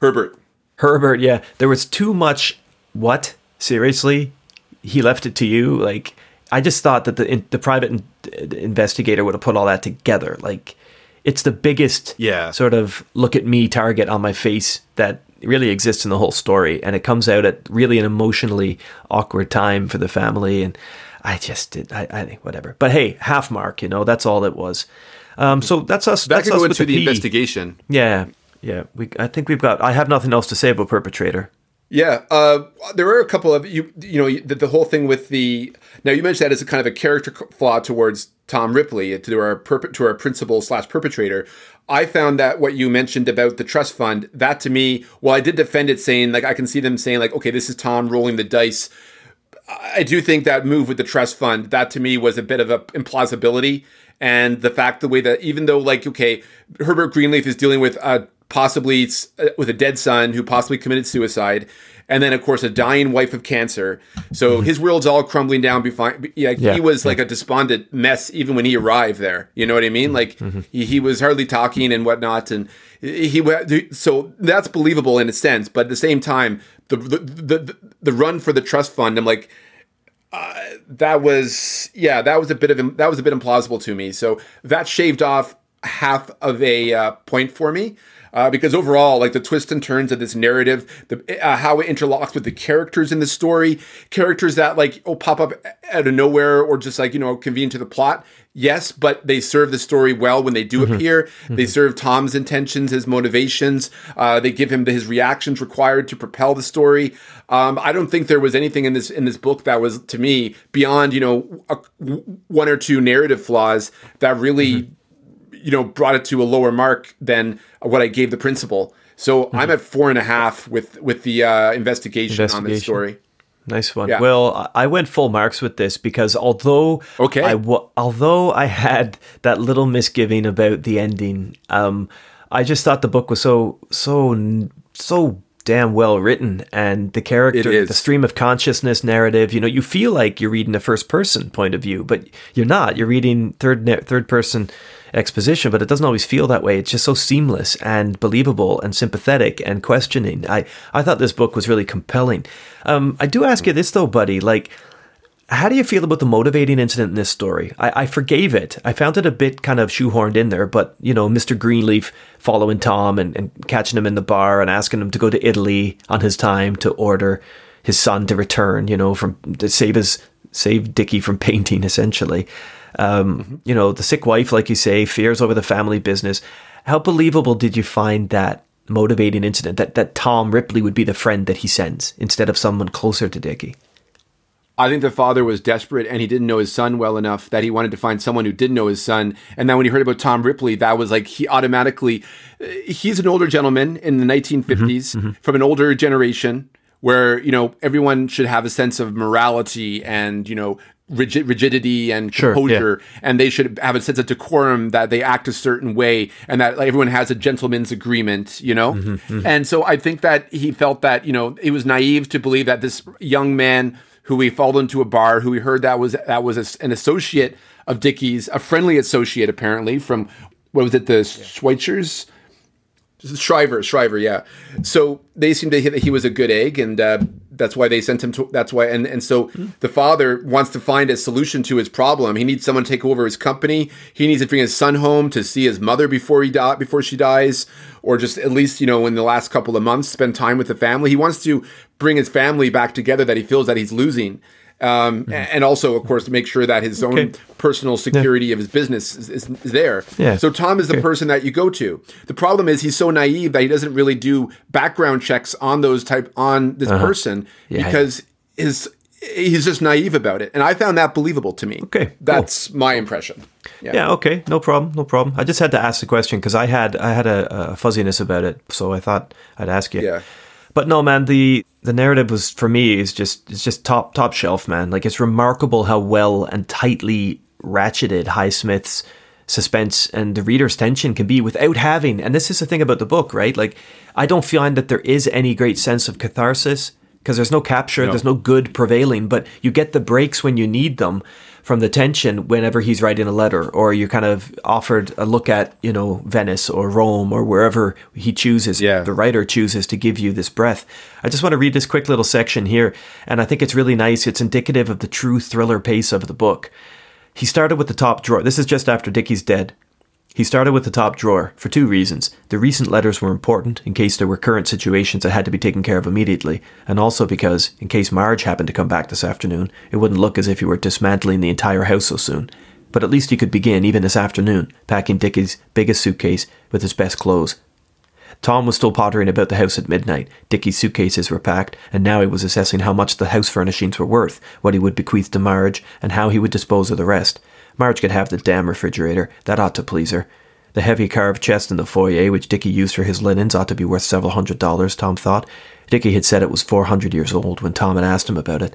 Herbert. Herbert, yeah. There was too much. What? Seriously? He left it to you? Like, I just thought that the the private in, investigator would have put all that together. Like, it's the biggest Yeah. sort of look at me target on my face that really exists in the whole story, and it comes out at really an emotionally awkward time for the family. And I just did. I, I think whatever. But hey, half mark. You know, that's all it was. Um, so that's us. That that's could us go with into the P. investigation. Yeah, yeah. We. I think we've got. I have nothing else to say about perpetrator. Yeah, uh, there were a couple of you. You know, the, the whole thing with the. Now you mentioned that as a kind of a character flaw towards Tom Ripley to our perp- to our principal slash perpetrator. I found that what you mentioned about the trust fund, that to me, while I did defend it, saying like I can see them saying like, okay, this is Tom rolling the dice. I do think that move with the trust fund, that to me was a bit of a implausibility. And the fact, the way that even though, like, okay, Herbert Greenleaf is dealing with uh, possibly uh, with a dead son who possibly committed suicide, and then of course a dying wife of cancer. So his world's all crumbling down. Before, yeah, Yeah, he was like a despondent mess even when he arrived there. You know what I mean? Like he, he was hardly talking and whatnot, and he so that's believable in a sense. But at the same time, the the the, the run for the trust fund, I'm like that was yeah that was a bit of that was a bit implausible to me so that shaved off half of a uh, point for me uh, because overall like the twists and turns of this narrative the uh, how it interlocks with the characters in the story characters that like will pop up out of nowhere or just like you know convene to the plot yes but they serve the story well when they do appear. They serve tom's intentions his motivations. Uh, they give him his reactions required to propel the story. Um, i don't think there was anything in this in this book that was to me beyond you know a, one or two narrative flaws that really you know brought it to a lower mark than what i gave the principal so i'm at four and a half with with the uh, investigation, on this story Nice one. Yeah. Well, I- went full marks with this because although Okay. I although I had that little misgiving about the ending, um, I just thought the book was so so so damn well written, and the character, the stream of consciousness narrative. You know, you feel like you're reading a first person point of view, but you're not. You're reading third third person exposition, but it doesn't always feel that way. It's just so seamless and believable and sympathetic and questioning. I, I thought this book was really compelling. Um, I do ask you this though, buddy, like, how do you feel about the motivating incident in this story? I, I forgave it. I found it a bit kind of shoehorned in there, but you know, Mr. Greenleaf following Tom and, and catching him in the bar and asking him to go to Italy on his time to order his son to return, you know, from to save his save Dickie from painting essentially. Um, You know, the sick wife, like you say, fears over the family business. How believable did you find that motivating incident that, that Tom Ripley would be the friend that he sends instead of someone closer to Dickie? I think the father was desperate and he didn't know his son well enough that he wanted to find someone who didn't know his son. And then when he heard about Tom Ripley, that was like he automatically, uh, he's an older gentleman in the 1950s from an older generation where, you know, everyone should have a sense of morality and, you know, rigid, rigidity and Sure, composure. And they should have a sense of decorum that they act a certain way and that like, everyone has a gentleman's agreement, you know? Mm-hmm, mm-hmm. And so I think that he felt that, you know, it was naive to believe that this young man who we followed into a bar, who we heard that was that was a, an associate of Dickie's, a friendly associate apparently from what was it, the Schweitzers, Schriever, Schriever, yeah. So they seemed to hit that he was a good egg, and uh, That's why they sent him to. That's why, and and so the father wants to find a solution to his problem. He needs someone to take over his company. He needs to bring his son home to see his mother before he die before she dies, or just at least you know in the last couple of months spend time with the family. He wants to bring his family back together that he feels that he's losing. Um, And also, of course, to make sure that his own Okay. personal security of his business is, is, is there. Yeah. So Tom is the person that you go to. The problem is he's so naive that he doesn't really do background checks on those type on this person Uh-huh. Yeah. because his he's just naive about it. And I found that believable to me. Okay, cool. That's my impression. Yeah, okay, no problem, no problem. I just had to ask the question because I had I had a, a fuzziness about it, so I thought I'd ask you. Yeah. But no, man, the the narrative was for me is just it's just top top shelf, man. Like it's remarkable how well and tightly ratcheted Highsmith's suspense and the reader's tension can be without having. And this is the thing about the book, right? Like I don't find that there is any great sense of catharsis because there's no capture, there's no good prevailing, but you get the breaks when you need them from the tension whenever he's writing a letter or you're kind of offered a look at, you know, Venice or Rome or wherever he chooses, Yeah. the writer chooses to give you this breath. I just want to read this quick little section here, and I think it's really nice. It's indicative of the true thriller pace of the book. He started with the top drawer. This is just after Dickie's dead. He started with the top drawer for two reasons. The recent letters were important in case there were current situations that had to be taken care of immediately, and also because, in case Marge happened to come back this afternoon, it wouldn't look as if he were dismantling the entire house so soon. But at least he could begin, even this afternoon, packing Dickie's biggest suitcase with his best clothes. Tom was still pottering about the house at midnight. Dickie's suitcases were packed, and now he was assessing how much the house furnishings were worth, what he would bequeath to Marge, and how he would dispose of the rest. Marge could have the damn refrigerator. That ought to please her. The heavy carved chest in the foyer, which Dickie used for his linens, ought to be worth several hundred dollars, Tom thought. Dickie had said it was four hundred years old when Tom had asked him about it.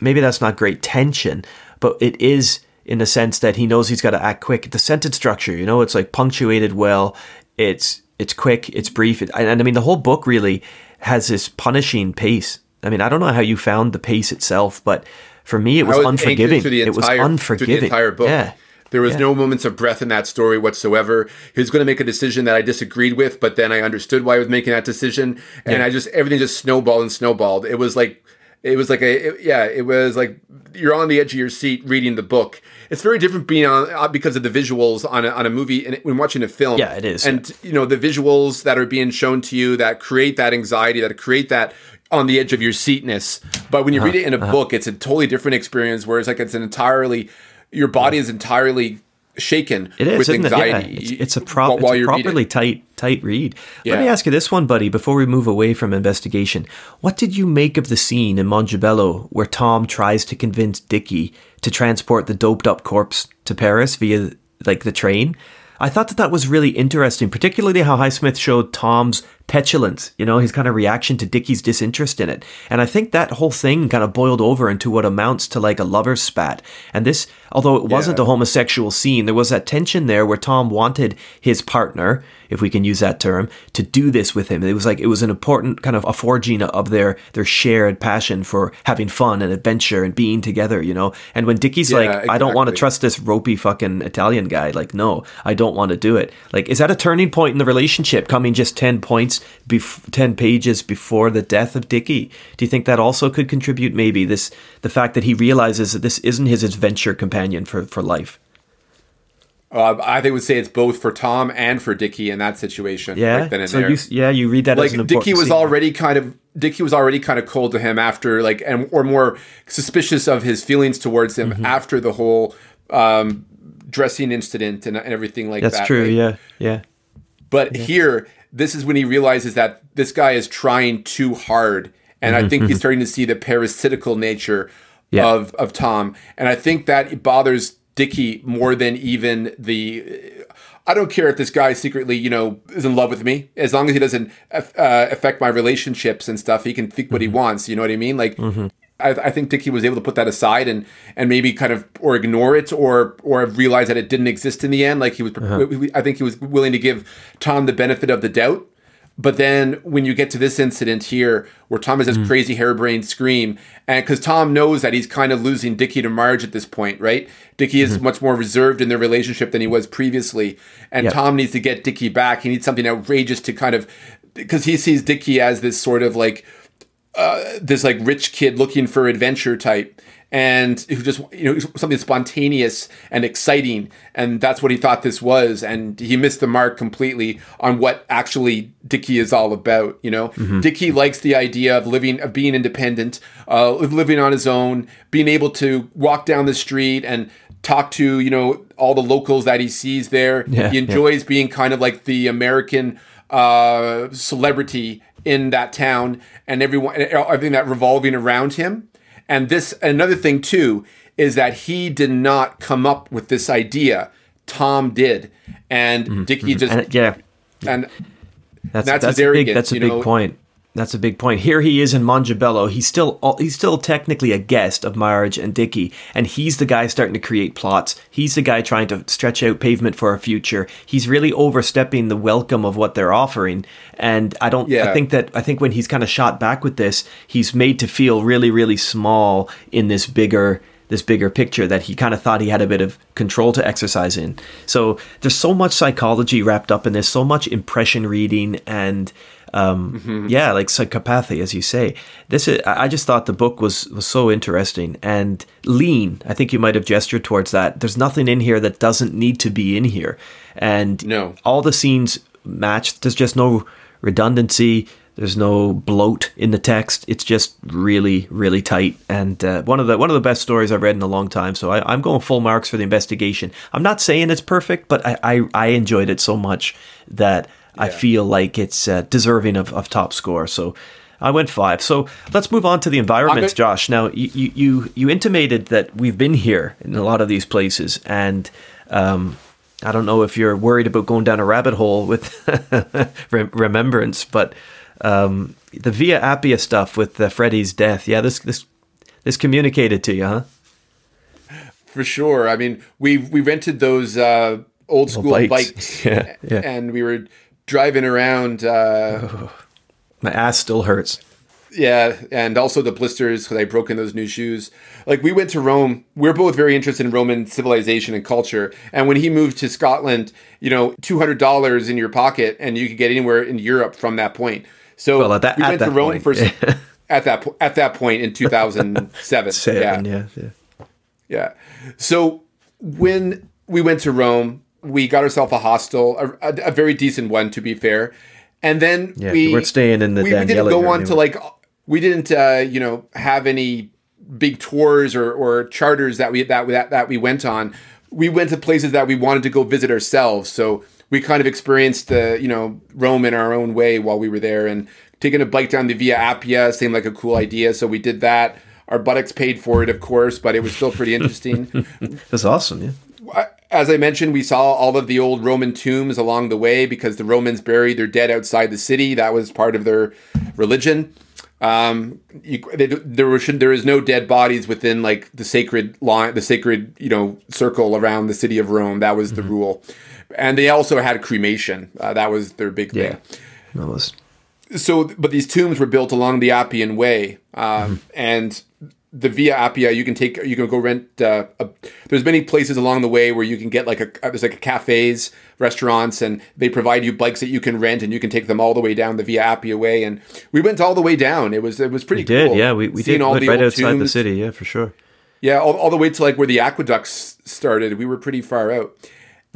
Maybe that's not great tension, but it is in the sense that he knows he's got to act quick. The sentence structure, you know, it's like punctuated well. It's it's quick. It's brief. It, and, and I mean, the whole book really has this punishing pace. I mean, I don't know how you found the pace itself, but for me, it was, anchored unforgiving. the it was unforgiving. Through the entire book. Yeah. There was Yeah. no moments of breath in that story whatsoever. He was going to make a decision that I disagreed with, but then I understood why he was making that decision, and Yeah. I just everything just snowballed and snowballed. It was like, it was like a it- yeah, it was like you're on the edge of your seat reading the book. It's very different being on uh, because of the visuals on a, on a movie and when watching a film. Yeah, it is. and you know the visuals that are being shown to you that create that anxiety, that create that on the edge of your seatness. But when you read it in a uh-huh. book, it's a totally different experience. Where it's like it's an entirely your body is entirely shaken It is, with isn't anxiety. it? Yeah, it's, it's a, prop, while, it's a you're reading. properly tight, tight read. Let me ask you this one, buddy, before we move away from investigation. What did you make of the scene in Mongibello where Tom tries to convince Dickie to transport the doped up corpse to Paris via like the train? I thought that that was really interesting, particularly how Highsmith showed Tom's petulance, you know, his kind of reaction to Dickie's disinterest in it. And I think that whole thing kind of boiled over into what amounts to like a lover's spat. And this, although it wasn't Yeah. a homosexual scene, there was that tension there where Tom wanted his partner, if we can use that term, to do this with him. It was like it was an important kind of a forging of their their shared passion for having fun and adventure and being together, you know. And when Dickie's Yeah, like, I don't want to trust this ropey fucking Italian guy, like, no, I don't want to do it. Like, is that a turning point in the relationship coming just 10 points, bef- 10 pages before the death of Dickie? Do you think that also could contribute maybe this, the fact that he realizes that this isn't his adventure companion for, for life? Uh, I think would say it's both for Tom and for Dickie in that situation. Yeah. then and so there. you, yeah, you read that as an like important Dickie was scene. already kind of Dickie was already kind of cold to him after like and or more suspicious of his feelings towards him Mm-hmm. after the whole um, dressing incident and, and everything like That's that. That's true. Yeah. Yeah. But here, this is when he realizes that this guy is trying too hard. And I think he's starting to see the parasitical nature Mm-hmm, Yeah. of, of Tom. And I think that it bothers Dickie more than even the. I don't care if this guy secretly, you know, is in love with me. As long as he doesn't uh, affect my relationships and stuff, he can think what he wants. You know what I mean? Like, I, I think Dickie was able to put that aside and and maybe kind of or ignore it or or realize that it didn't exist in the end. Like he was, uh-huh. I think he was willing to give Tom the benefit of the doubt. But then when you get to this incident here, where Tom has this hmm. crazy harebrained scream, and because Tom knows that he's kind of losing Dickie to Marge at this point, right? Dickie is mm-hmm. much more reserved in their relationship than he was previously, and Yep. Tom needs to get Dickie back. He needs something outrageous to kind of because he sees Dickie as this sort of like uh, this like rich kid looking for adventure type and who just you know something spontaneous and exciting and that's what he thought this was and he missed the mark completely on what actually Dickie is all about you know mm-hmm. Dicky likes the idea of living of being independent uh, living on his own being able to walk down the street and talk to you know all the locals that he sees there yeah, he enjoys yeah. being kind of like the American uh, celebrity in that town and everyone everything that revolving around him. And this another thing too is that he did not come up with this idea. Tom did, and mm-hmm. Dickie mm-hmm. just and, yeah, and that's that's, that's a big that's a big know? point. That's a big point. Here he is in Mongibello. He's still he's still technically a guest of Marge and Dickie, and he's the guy starting to create plots. He's the guy trying to stretch out pavement for a future. He's really overstepping the welcome of what they're offering. And I don't. Yeah. I think that I think when he's kind of shot back with this, he's made to feel really really small in this bigger this bigger picture that he kind of thought he had a bit of control to exercise in. So there's so much psychology wrapped up in this, so much impression reading and um, mm-hmm. Yeah, like psychopathy, as you say. This is, I just thought the book was was so interesting and lean. I think you might have gestured towards that. There's nothing in here that doesn't need to be in here, and no, all the scenes match. There's just no redundancy. There's no bloat in the text. It's just really, really tight, and uh, one of the one of the best stories I've read in a long time. So I, am going full marks for the investigation. I'm not saying it's perfect, but I, I, I enjoyed it so much that yeah. I feel like it's uh, deserving of, of top score. So I went five. So let's move on to the environments, Josh. Now you, you you intimated that we've been here in a lot of these places, and um, I don't know if you're worried about going down a rabbit hole with remembrance, but um, the Via Appia stuff with uh, Freddie's death, yeah, this this this communicated to you, huh? For sure. I mean, we we rented those uh, old school bikes, bikes yeah, yeah. and we were driving around. Uh, oh, my ass still hurts. Yeah, and also the blisters because I broke in those new shoes. Like we went to Rome. We are both very interested in Roman civilization and culture. And when he moved to Scotland, you know, two hundred dollars in your pocket, and you could get anywhere in Europe from that point. So well, that, we went to Rome first. at that at that point in two thousand seven. yeah. yeah, yeah, yeah. So when we went to Rome, we got ourselves a hostel, a, a, a, very decent one to be fair, and then yeah, we weren't staying in the. We, we didn't go on to like we didn't uh, you know have any big tours or, or charters that we that, that that we went on. We went to places that we wanted to go visit ourselves. So we kind of experienced the you know Rome in our own way while we were there, and taking a bike down the Via Appia seemed like a cool idea. So we did that. Our buttocks paid for it, of course, but it was still pretty interesting. That's awesome, yeah as I mentioned, we saw all of the old Roman tombs along the way because the Romans buried their dead outside the city. That was part of their religion. Um, you, they, there was there is no dead bodies within like the sacred line, the sacred you know circle around the city of Rome. That was the mm-hmm. rule, and they also had cremation. Uh, that was their big yeah, thing. That was so. But these tombs were built along the Appian Way, um, mm-hmm. and the Via Appia, you can take, you can go rent. Uh, a, there's many places along the way where you can get like a there's like a cafes, restaurants, and they provide you bikes that you can rent, and you can take them all the way down the Via Appia way. And we went all the way down. It was it was pretty. We did, cool. yeah. We we did all the right outside tombs. the city, yeah, for sure. Yeah, all, all the way to like where the aqueducts started. We were pretty far out.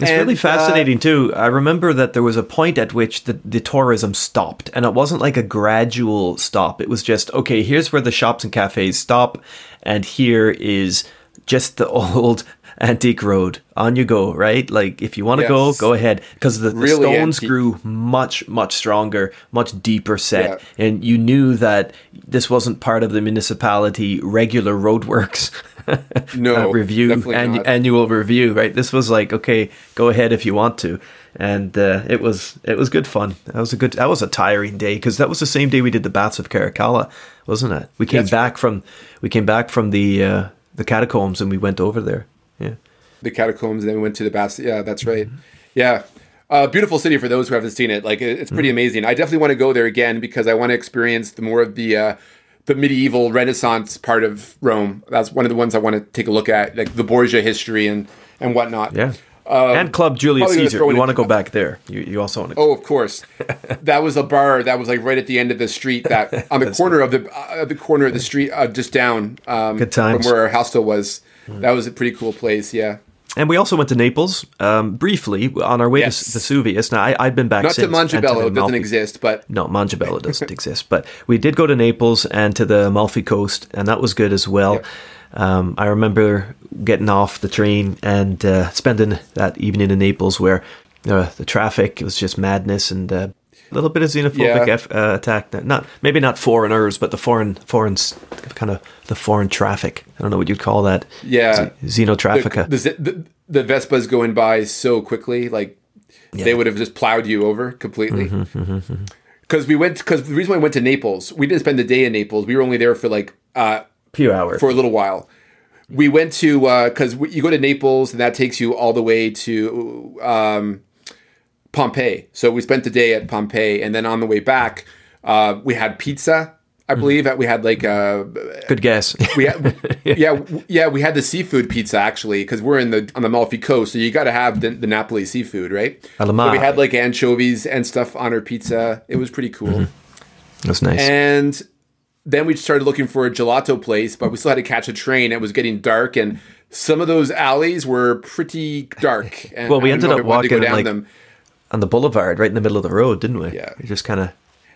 It's and, really fascinating uh, too. I remember that there was a point at which the, the tourism stopped, and it wasn't like a gradual stop. It was just okay. Here's where the shops and cafes stop, and here is just the old antique road. On you go, right? Like if you want to yes. go, go ahead, because the, the stones antique. grew much much stronger, much deeper set, yeah. and you knew that this wasn't part of the municipality regular roadworks. no uh, review an, annual review right this was like okay go ahead if you want to and uh, it was it was good fun that was a good that was a tiring day because that was the same day we did the baths of caracalla wasn't it we came back right. from we came back from the uh, the catacombs and we went over there yeah the catacombs and then we went to the baths yeah that's right mm-hmm. yeah uh, beautiful city for those who haven't seen it. Like it's pretty mm-hmm. amazing. I definitely want to go there again because I want to experience the more of the uh, the medieval Renaissance part of Rome. That's one of the ones I want to take a look at, like the Borgia history and and whatnot. Yeah. and Club Julius Caesar. You want to go back there. You, you also want to. Oh, of course. that was a bar that was like right at the end of the street, that on the corner of the uh, the corner of the street, uh, just down um, Good times. from where our hostel still That was a pretty cool place. Yeah, And we also went to Naples um, briefly on our way Yes. to Vesuvius. Now, I, I'd been back not to since. Mongibello. the It doesn't exist, but No, Mongibello doesn't exist. But we did go to Naples and to the Amalfi Coast, and that was good as well. Yep. Um, I remember getting off the train and uh, spending that evening in Naples where uh, the traffic was just madness and uh, a little bit of xenophobic Yeah. eff- uh, attack. Not maybe not foreigners, but the foreign, foreign, kind of the foreign traffic. I don't know what you'd call that. Yeah. Z- xenotraffica. the, the, the, the Vespas going by so quickly, like they would have just plowed you over completely. Mm-hmm, Because we went, because the reason why we went to Naples, we didn't spend the day in Naples. We were only there for like uh, few hours. for a little while. We went to because you go to Naples and that takes you all the way to um, Pompeii. So we spent the day at Pompeii, and then on the way back, uh, we had pizza. I mm-hmm. believe that we had like a Good guess. we had, yeah yeah we had the seafood pizza actually because we're in the on the Amalfi Coast, so you got to have the, the Napoli seafood, right? So we had like anchovies and stuff on our pizza. It was pretty cool. Mm-hmm. That's nice. And then we started looking for a gelato place, but we still had to catch a train. It was getting dark, and some of those alleys were pretty dark. And Well, we ended up walking, down like, them. On the boulevard, right in the middle of the road, didn't we? Yeah. We just kind of.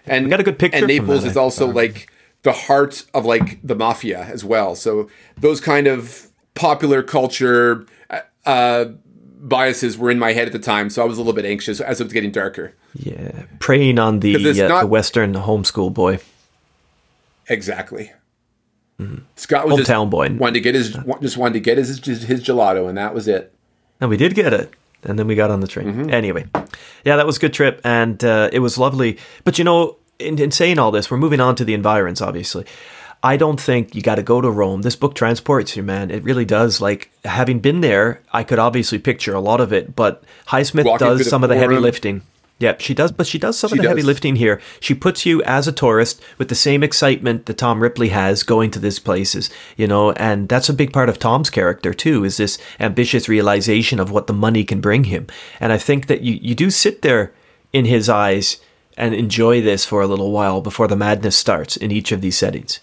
And got a good picture And Naples that, is also like the heart of like the mafia as well. So those kind of popular culture uh, biases were in my head at the time. So I was a little bit anxious as it was getting darker. Yeah, preying on the uh, not- the Western homeschool boy. Exactly. Mm-hmm. Scott was just. Hometown boy. wanted to get his just wanted to get his his gelato, and that was it. And we did get it. And then we got on the train. Mm-hmm. Anyway, yeah, that was a good trip. And uh, it was lovely. But you know, in, in saying all this, we're moving on to the environs, obviously. I don't think you got to go to Rome. This book transports you, man. It really does. Like, having been there, I could obviously picture a lot of it. But Highsmith Walking does some of the heavy lifting. Yep, she does, but she does some She of the heavy lifting here. She puts you as a tourist with the same excitement that Tom Ripley has going to these places, you know, and that's a big part of Tom's character too, is this ambitious realization of what the money can bring him. And I think that you, you do sit there in his eyes and enjoy this for a little while before the madness starts in each of these settings.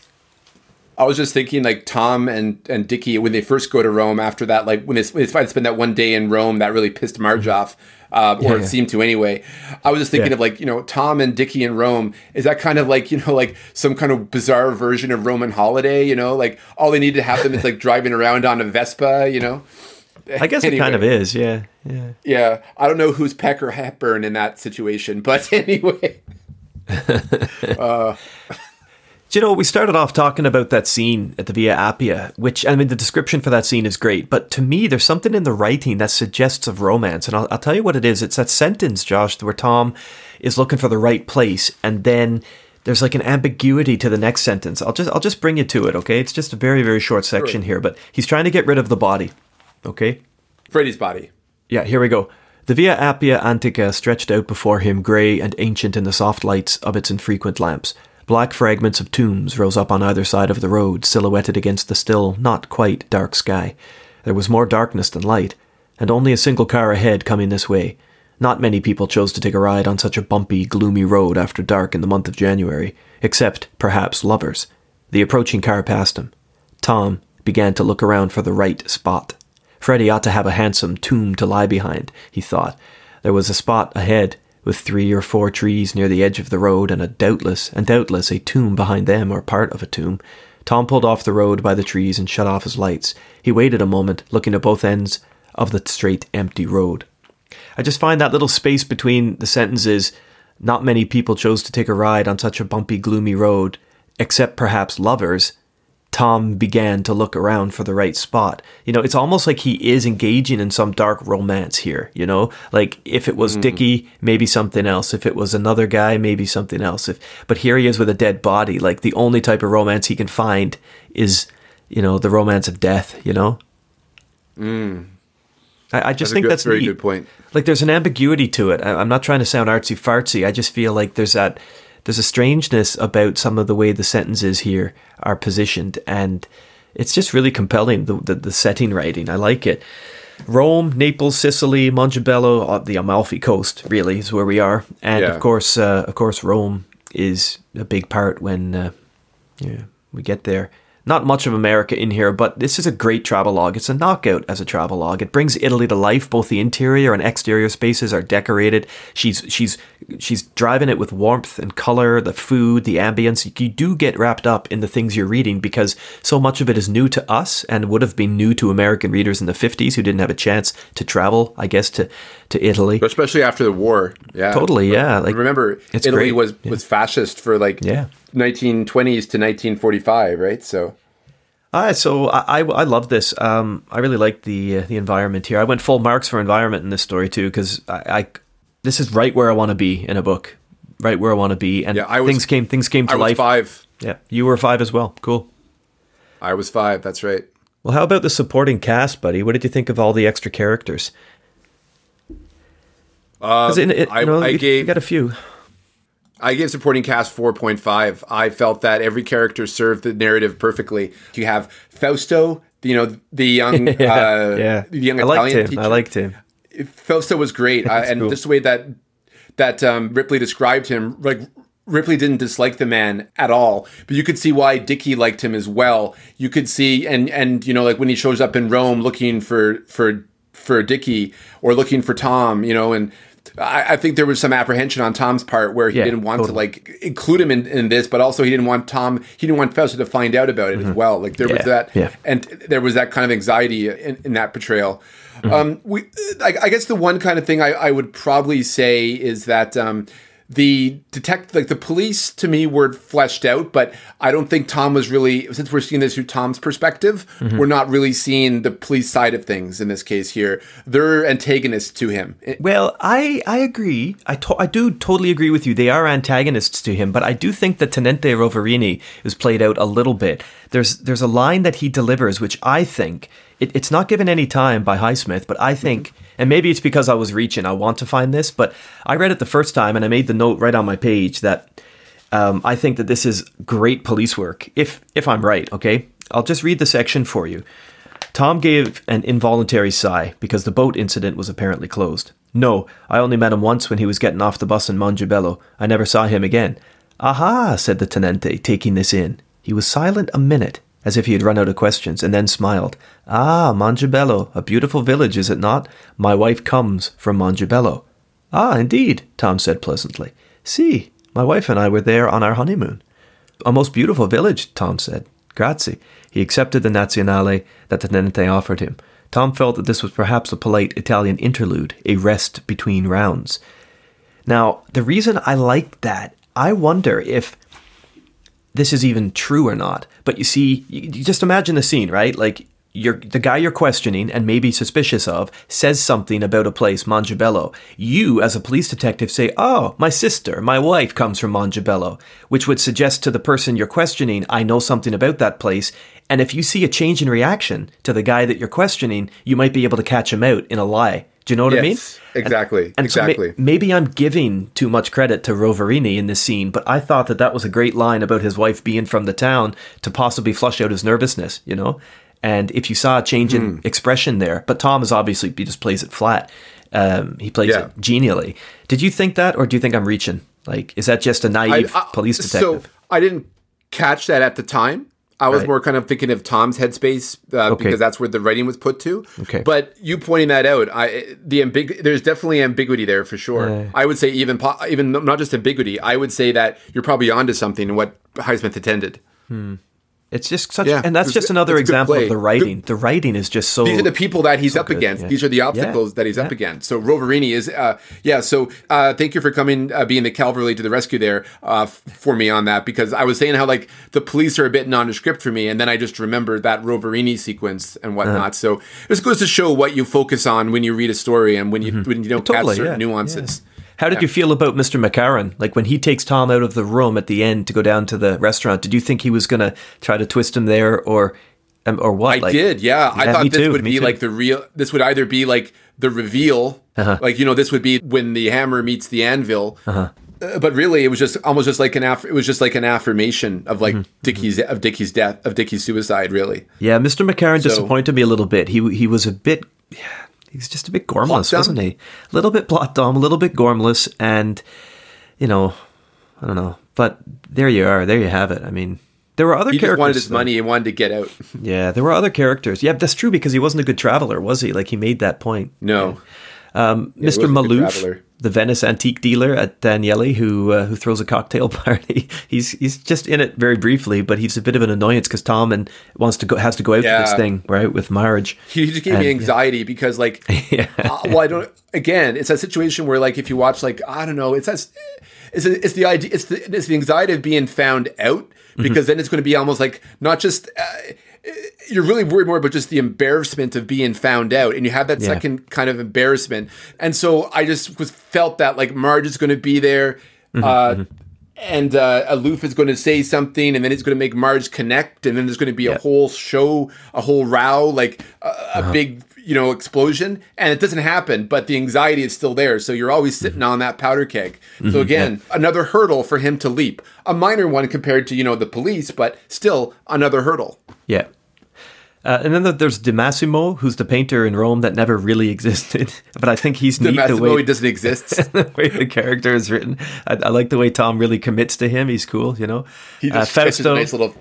I was just thinking, like Tom and and Dickie when they first go to Rome. After that, like when they, when they spend that one day in Rome, that really pissed Marge mm-hmm. off, uh, or yeah. it seemed to anyway. I was just thinking Yeah. of like you know Tom and Dickie in Rome. Is that kind of like you know like some kind of bizarre version of Roman holiday? You know, like all they need to have them is like driving around on a Vespa. You know. I guess it kind of is, yeah. Yeah. Yeah, I don't know who's Peck or Hepburn in that situation, but anyway. Do you know, we started off talking about that scene at the Via Appia, which, I mean, the description for that scene is great, but to me, there's something in the writing that suggests of romance. And I'll, I'll tell you what it is. It's that sentence, Josh, where Tom is looking for the right place, and then there's like an ambiguity to the next sentence. I'll just, I'll just bring you to it, okay? It's just a very, very short section here, but he's trying to get rid of the body, okay? Freddie's body. Yeah, here we go. The Via Appia Antica stretched out before him, grey and ancient in the soft lights of its infrequent lamps. Black fragments of tombs rose up on either side of the road, silhouetted against the still, not quite dark sky. There was more darkness than light, and only a single car ahead coming this way. Not many people chose to take a ride on such a bumpy, gloomy road after dark in the month of January, except, perhaps, lovers. The approaching car passed him. Tom began to look around for the right spot. Freddie ought to have a handsome tomb to lie behind, he thought. There was a spot ahead, with three or four trees near the edge of the road, and a doubtless, and doubtless a tomb behind them, or part of a tomb. Tom pulled off the road by the trees and shut off his lights. He waited a moment, looking at both ends of the straight, empty road. I just find that little space between the sentences not many people chose to take a ride on such a bumpy, gloomy road, except perhaps lovers. Tom began to look around for the right spot. You know, it's almost like he is engaging in some dark romance here, you know? Like if it was mm-hmm. Dickie, maybe something else. If it was another guy, maybe something else. If but here he is with a dead body. Like the only type of romance he can find is, you know, the romance of death, you know? Mm. I, I just That's a think good- that's very neat. good point. Like there's an ambiguity to it. I, I'm not trying to sound artsy fartsy. I just feel like there's that there's a strangeness about some of the way the sentences here are positioned, and it's just really compelling. The the, the setting writing, I like it. Rome, Naples, Sicily, Mongibello, uh, the Amalfi Coast, really is where we are, and Yeah. of course, uh, of course, Rome is a big part when uh, yeah, we get there. Not much of America in here, but this is a great travelogue. It's a knockout as a travelogue. It brings Italy to life. Both the interior and exterior spaces are decorated. She's she's she's driving it with warmth and color, the food, the ambience. You do get wrapped up in the things you're reading because so much of it is new to us and would have been new to American readers in the 50s who didn't have a chance to travel, I guess, to to Italy. especially after the war. Yeah, Totally, yeah, like, remember, Italy great. was was fascist for like Yeah. 1920s to 1945, right? So Ah, so I, I, I love this. Um, I really like the uh, the environment here. I went full marks for environment in this story too because I, I this is right where I want to be in a book, right where I want to be, and Yeah, I was- things came things came to I was life. five. Yeah, you were five as well. Cool. I was five. That's right. Well, how about the supporting cast, buddy? What did you think of all the extra characters? 'Cause in it- I- you know, I you- you gave- got a few. I gave supporting cast 4.5. I felt that every character served the narrative perfectly. You have Fausto, you know, the young, uh, yeah, the young I liked him. teacher. I liked him. Fausto was great, uh, and cool. just the way that that um, Ripley described him, like Ripley didn't dislike the man at all, but you could see why Dickie liked him as well. You could see, and and you know, like when he shows up in Rome looking for for for Dickie or looking for Tom, you know, and I, I think there was some apprehension on Tom's part where he Yeah, didn't want to like include him in, in this, but also he didn't want Tom, he didn't want Fausto to find out about it as well. Like there was Mm-hmm. That, yeah. and there was that kind of anxiety in, in that portrayal. Mm-hmm. Um, we, I, I guess the one kind of thing I, I would probably say is that um, the detect, like the police, to me were fleshed out, but I don't think Tom was really. Since we're seeing this through Tom's perspective, Mm-hmm. we're not really seeing the police side of things in this case here. They're antagonists to him. Well, I I agree. I to- I do totally agree with you. They are antagonists to him, but I do think that Tenente Roverini is played out a little bit. There's there's a line that he delivers which I think it, it's not given any time by Highsmith, but I think, and maybe it's because I was reaching. I want to find this, but I read it the first time and I made the note right on my page that um, I think that this is great police work. If if I'm right, okay, I'll just read the section for you. Tom gave an involuntary sigh because the boat incident was apparently closed. No, I only met him once when he was getting off the bus in Mongibello. I never saw him again. Aha, said the tenente, taking this in. He was silent a minute, as if he had run out of questions, and then smiled. Ah, Mongibello, a beautiful village, is it not? My wife comes from Mongibello. Ah, indeed, Tom said pleasantly. See, my wife and I were there on our honeymoon. A most beautiful village, Tom said. Grazie. He accepted the Nazionale that the Tenente offered him. Tom felt that this was perhaps a polite Italian interlude, a rest between rounds. Now, the reason I like that, I wonder if this is even true or not. But you see, you, you just imagine the scene, right? Like you're the guy you're questioning and maybe suspicious of says something about a place, Mongibello. You, as a police detective, say, "Oh, my sister, my wife comes from Mongibello," which would suggest to the person you're questioning, "I know something about that place." And if you see a change in reaction to the guy that you're questioning, you might be able to catch him out in a lie. Do you know what I mean? Exactly, And so ma- exactly. maybe I'm giving too much credit to Roverini in this scene, but I thought that that was a great line about his wife being from the town to possibly flush out his nervousness, you know? And if you saw a change in Hmm. expression there, but Tom is obviously, he just plays it flat. Um, he plays Yeah. it genially. Did you think that, or do you think I'm reaching? Like, is that just a naive police detective? So I didn't catch that at the time. I was Right. more kind of thinking of Tom's headspace uh, Okay. because that's where the writing was put to. Okay. But you pointing that out, I the ambig- there's definitely ambiguity there for sure. I would say even po- even not just ambiguity. I would say that you're probably onto something in what Highsmith intended. It's just such, Yeah, and that's just another example of the writing. The writing is just so. These are the people that he's up good, against. yeah. These are the obstacles Yeah, that he's up against. So Roverini is, uh, yeah. So uh, thank you for coming, uh, being the cavalry to the rescue there uh, for me on that because I was saying how like the police are a bit nondescript for me, and then I just remembered that Roverini sequence and whatnot. Uh-huh. So this goes to show what you focus on when you read a story and when you when you don't Mm-hmm. Totally, catch certain nuances. How did you feel about Mr. McCarron? Like when he takes Tom out of the room at the end to go down to the restaurant, did you think he was going to try to twist him there or um, or what? I Like- did, yeah. I thought this too, would be too. like the real. This would either be like the reveal, Uh-huh. like you know, this would be when the hammer meets the anvil. Uh, but really, it was just almost just like an aff- it was just like an affirmation of Mm-hmm. like Dickie's of Dickie's death of Dickie's suicide. Really, Yeah, Mr. McCarron So- disappointed me a little bit. He he was a bit he's just a bit gormless, dumb? wasn't he? A little bit plot dumb, a little bit gormless, and you know, I don't know. But there you are. There you have it. I mean, there were other He characters. just wanted his though. money and wanted to get out. Yeah, there were other characters. Yeah, that's true because he wasn't a good traveler, was he? Like he made that point. No. Um, he Mr. wasn't a good Malouf, traveler. the Venice antique dealer at Daniele, who uh, who throws a cocktail party. He's he's just in it very briefly, but he's a bit of an annoyance because Tom and wants to go has to go out to this Yeah. thing right with marriage. He just gave And- me anxiety because, like, Yeah. uh, well, I don't. Again, it's a situation where, like, if you watch, like, I don't know, it's as, it's, it's the idea, it's the, it's the anxiety of being found out because then it's going to be almost like not just. Uh, you're really worried more about just the embarrassment of being found out, and you have that Yeah. second kind of embarrassment. And so I just was felt that like Marge is going to be there, uh, and uh, Aloof is going to say something, and then it's going to make Marge connect, and then there's going to be a whole show, a whole row, like a, a big you know explosion, and it doesn't happen, but the anxiety is still there. So you're always sitting on that powder keg. So again, another hurdle for him to leap, a minor one compared to you know the police, but still another hurdle. Yeah. Uh, and then there's Di Massimo, who's the painter in Rome that never really existed. But I think he's neat the Massimo way, doesn't exist. the way the character is written. I, I like the way Tom really commits to him. He's cool, you know. He Uh, just a Fausto, nice little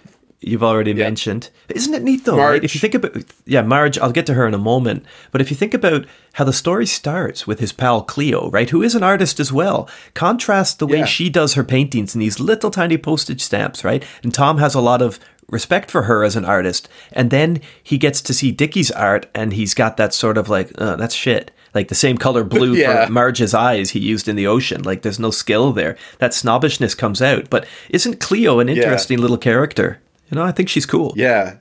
you've already mentioned. Isn't it neat though? Right? If you think about, yeah, Marge. I'll get to her in a moment. But if you think about how the story starts with his pal Cleo, right, who is an artist as well, contrast the way Yeah. she does her paintings in these little tiny postage stamps, right? And Tom has a lot of respect for her as an artist, and then he gets to see Dickie's art, and he's got that sort of like, uh, that's shit. Like the same color blue Yeah. for Marge's eyes he used in the ocean. Like there's no skill there. That snobbishness comes out. But isn't Cleo an interesting little character? You know, I think she's cool. yeah.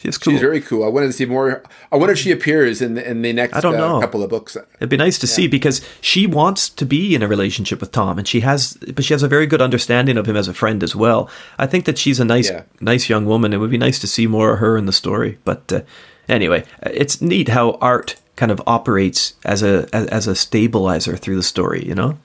She's cool. She's very cool. I wanted to see more. I wonder if she appears in the, in the next I don't uh, know. couple of books. It'd be nice to see because she wants to be in a relationship with Tom, and she has, but she has a very good understanding of him as a friend as well. I think that she's a nice, Yeah. nice young woman. It would be nice to see more of her in the story. But uh, anyway, it's neat how art kind of operates as a as, as a stabilizer through the story. You know?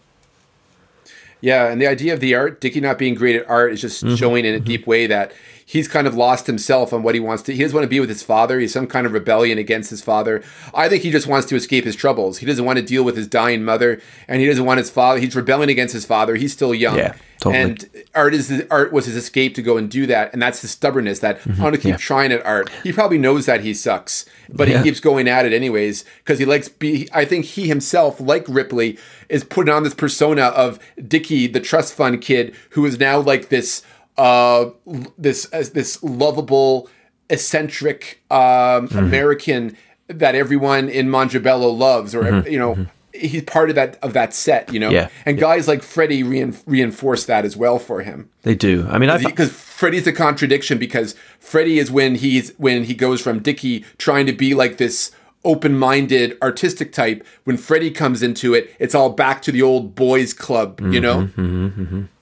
Yeah, and the idea of the art, Dickie not being great at art, is just Mm-hmm. showing in a deep way that he's kind of lost himself on what he wants to. He doesn't want to be with his father. He's some kind of rebellion against his father. I think he just wants to escape his troubles. He doesn't want to deal with his dying mother, and he doesn't want his father. He's rebelling against his father. He's still young. Yeah, totally. And art is art was his escape to go and do that, and that's his stubbornness. That mm-hmm. I want to keep yeah. trying at art. He probably knows that he sucks, but Yeah. he keeps going at it anyways because he likes be. I think he himself, like Ripley, is putting on this persona of Dickie, the trust fund kid, who is now like this, uh, this uh, this lovable, eccentric um, Mm-hmm. American that everyone in Mongibello loves, or Mm-hmm. you know. He's part of that of that set, you know, Yeah. and guys like Freddie rein, reinforce that as well for him They do. I mean, I because Freddie's a contradiction because Freddie is when he's when he goes from Dickie trying to be like this open-minded artistic type when Freddie comes into it it's all back to the old boys club you know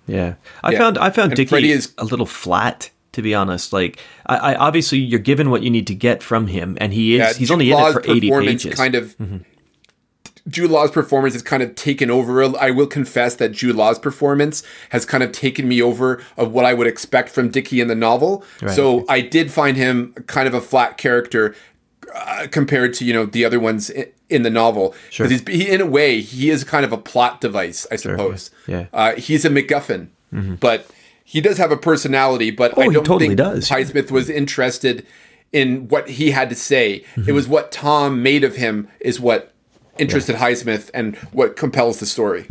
Yeah, I Yeah. found I found And Dickie is- a little flat, to be honest. Like, I, I obviously you're given what you need to get from him, and he is Yeah, he's Jude only in Law's it for eighty performance pages. kind of Jude Law's performance has kind of taken over. I will confess that Jude Law's performance has kind of taken me over of what I would expect from Dickie in the novel. So I did find him kind of a flat character uh, compared to you know the other ones i- in the novel. Sure. Because he's he, in a way he is kind of a plot device, I suppose. yeah. Mm-hmm. Uh, he's a MacGuffin, but he does have a personality. But Oh, I don't totally think does. Highsmith was interested in what he had to say. Mm-hmm. It was what Tom made of him is what interested Highsmith and what compels the story.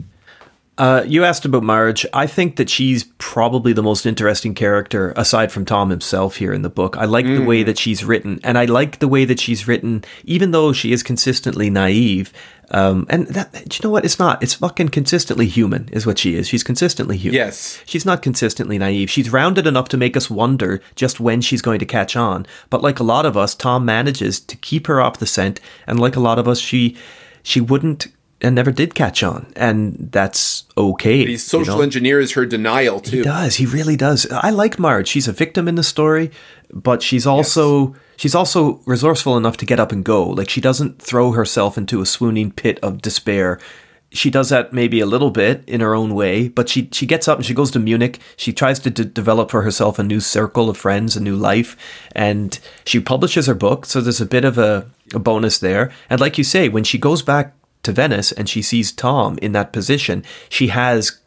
Uh, you asked about Marge. I think that she's probably the most interesting character aside from Tom himself here in the book. I like the way Mm. that she's written, and I like the way that she's written, even though she is consistently naive. Um, and that, you know what? It's not. It's fucking consistently human, is what she is. She's consistently human. Yes. She's not consistently naive. She's rounded enough to make us wonder just when she's going to catch on. But like a lot of us, Tom manages to keep her off the scent, and like a lot of us, she she wouldn't and never did catch on, and that's okay. He social you know? engineers her denial too. He does. He really does. I like Marge. She's a victim in the story, but she's also she's also resourceful enough to get up and go. Like she doesn't throw herself into a swooning pit of despair. she does that maybe a little bit in her own way, but she she gets up and she goes to Munich. She tries to d- develop for herself a new circle of friends, a new life, and she publishes her book. So there's a bit of a, a bonus there. And like you say, when she goes back to Venice and she sees Tom in that position, she has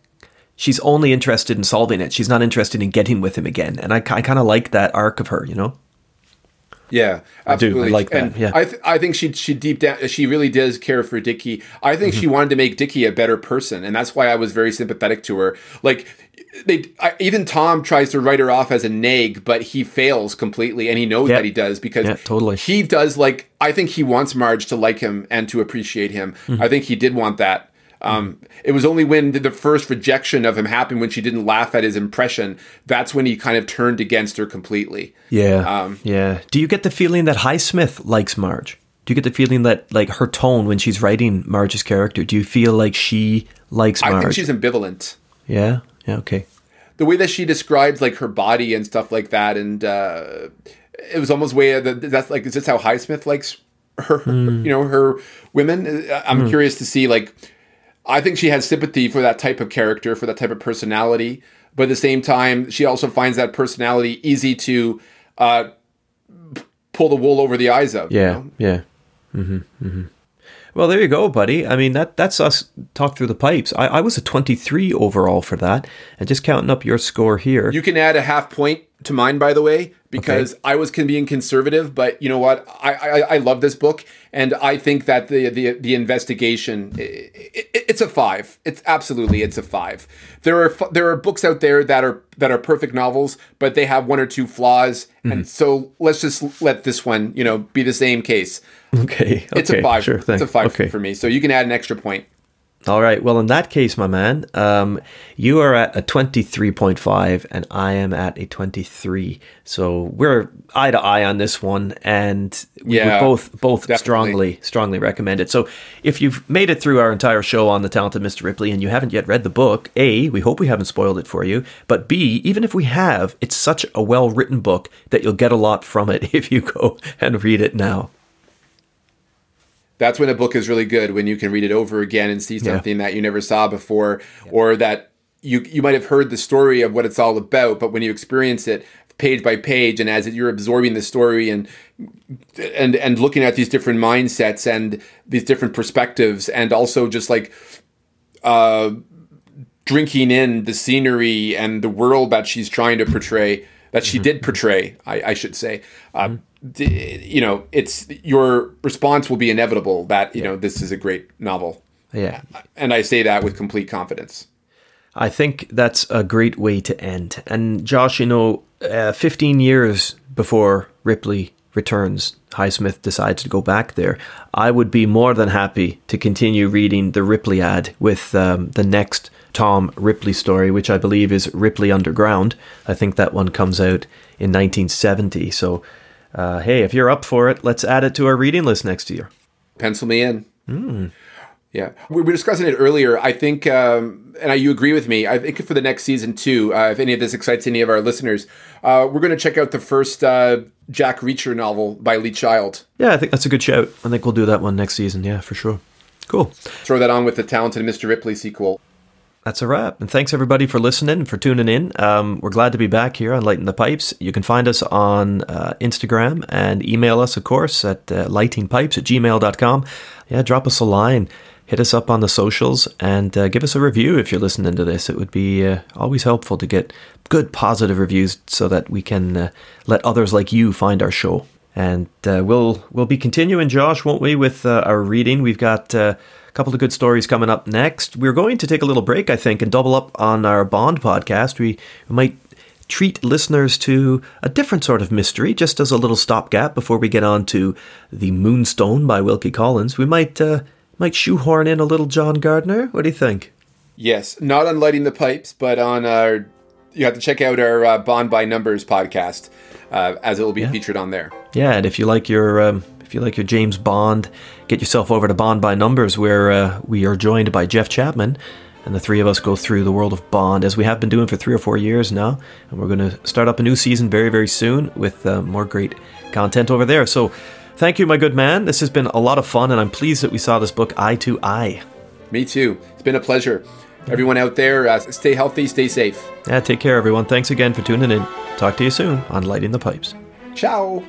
she's only interested in solving it. She's not interested in getting with him again. And I, I kind of like that arc of her, you know. Yeah, absolutely. I do. I like that. And yeah. I, th- I think she she deep down she really does care for Dickie. I think she mm-hmm. wanted to make Dickie a better person, and that's why I was very sympathetic to her. Like they I, even Tom tries to write her off as a nag, but he fails completely, and he knows Yeah. that he does because Yeah, totally. he does like. I think he wants Marge to like him and to appreciate him. Mm-hmm. I think he did want that. Um, it was only when the first rejection of him happened when she didn't laugh at his impression. That's when he kind of turned against her completely. Yeah. Um, yeah. Do you get the feeling that Highsmith likes Marge? Do you get the feeling that like her tone when she's writing Marge's character? Do you feel like she likes Marge? I think she's ambivalent. yeah. Yeah. Okay. the way that she describes like her body and stuff like that, and uh, it was almost way that that's like is this how Highsmith likes her, Hmm. you know, her women? Uh, I'm curious to see like. I think she has sympathy for that type of character, for that type of personality, but at the same time, she also finds that personality easy to uh, pull the wool over the eyes of. you Yeah. know? Yeah. Mm-hmm. Mm-hmm. Well, there you go, buddy. I mean, that that's us talk through the pipes. I, I was a 23 overall for that. And just counting up your score here. You can add a half point to mine, by the way, because I was being conservative. But you know what? I, I I love this book, and I think that the the the investigation i i it's a five. It's absolutely it's a five. There are f- there are books out there that are that are perfect novels, but they have one or two flaws, and hmm. so let's just let this one you know be the same case. okay. It's a five. Sure. It's a five Okay. for me. So you can add an extra point. All right. Well, in that case, my man, um, you are at a 23.5 and I am at a 23. So we're eye to eye on this one and we Yeah, both both definitely. strongly strongly recommend it. So if you've made it through our entire show on the talented Mr. Ripley and you haven't yet read the book, A, we hope we haven't spoiled it for you, but B, even if we have, it's such a well-written book that you'll get a lot from it if you go and read it now. That's when a book is really good when you can read it over again and see something that you never saw before or that you you might have heard the story of what it's all about but when you experience it page by page and as you're absorbing the story and and and looking at these different mindsets and these different perspectives and also just like uh drinking in the scenery and the world that she's trying to portray that she did portray I, I should say um, d- you know it's your response will be inevitable that you know this is a great novel Yeah. and i say that with complete confidence I think that's a great way to end. And Josh, you know, uh, 15 years before Ripley returns, Highsmith decides to go back there. I would be more than happy to continue reading the Ripliad with um, the next Tom Ripley story, which I believe is Ripley Underground. I think that one comes out in 1970. So, uh, hey, if you're up for it, let's add it to our reading list next year. pencil me in yeah we were discussing it earlier i think um, and I, you agree with me i think for the next season too uh, if any of this excites any of our listeners uh, we're going to check out the first uh, jack reacher novel by lee child Yeah, I think that's a good shout. I think we'll do that one next season. Yeah, for sure. Cool. throw that on with the talented mr ripley sequel That's a wrap. And thanks everybody for listening, for tuning in. Um, we're glad to be back here on Lighting the Pipes. You can find us on uh, Instagram and email us, of course, at uh, lightingpipes at gmail.com. Yeah, drop us a line. Hit us up on the socials and uh, give us a review if you're listening to this. It would be uh, always helpful to get good positive reviews so that we can uh, let others like you find our show. And uh, we'll we'll be continuing, Josh, won't we, with our reading? We've got couple of good stories coming up next. We're going to take a little break, I think, and double up on our Bond podcast. We, we might treat listeners to a different sort of mystery, just as a little stopgap before we get on to the Moonstone by Wilkie Collins. We might uh, might shoehorn in a little John Gardner. What do you think? Yes, not on lighting the pipes, but on our. You have to check out our uh, Bond by Numbers podcast, uh, as it will be featured on there. Yeah, and if you like your um, if you like your James Bond, get yourself over to Bond by Numbers, where uh, we are joined by Jeff Chapman, and the three of us go through the world of Bond as we have been doing for three or four years now, and we're going to start up a new season very very soon with uh, more great content over there. So, thank you, my good man. This has been a lot of fun, and I'm pleased that we saw this book eye to eye. Me too. It's been a pleasure. Everyone out there, uh, stay healthy, stay safe. Yeah, take care, everyone. Thanks again for tuning in. Talk to you soon on Lighting the Pipes. Ciao.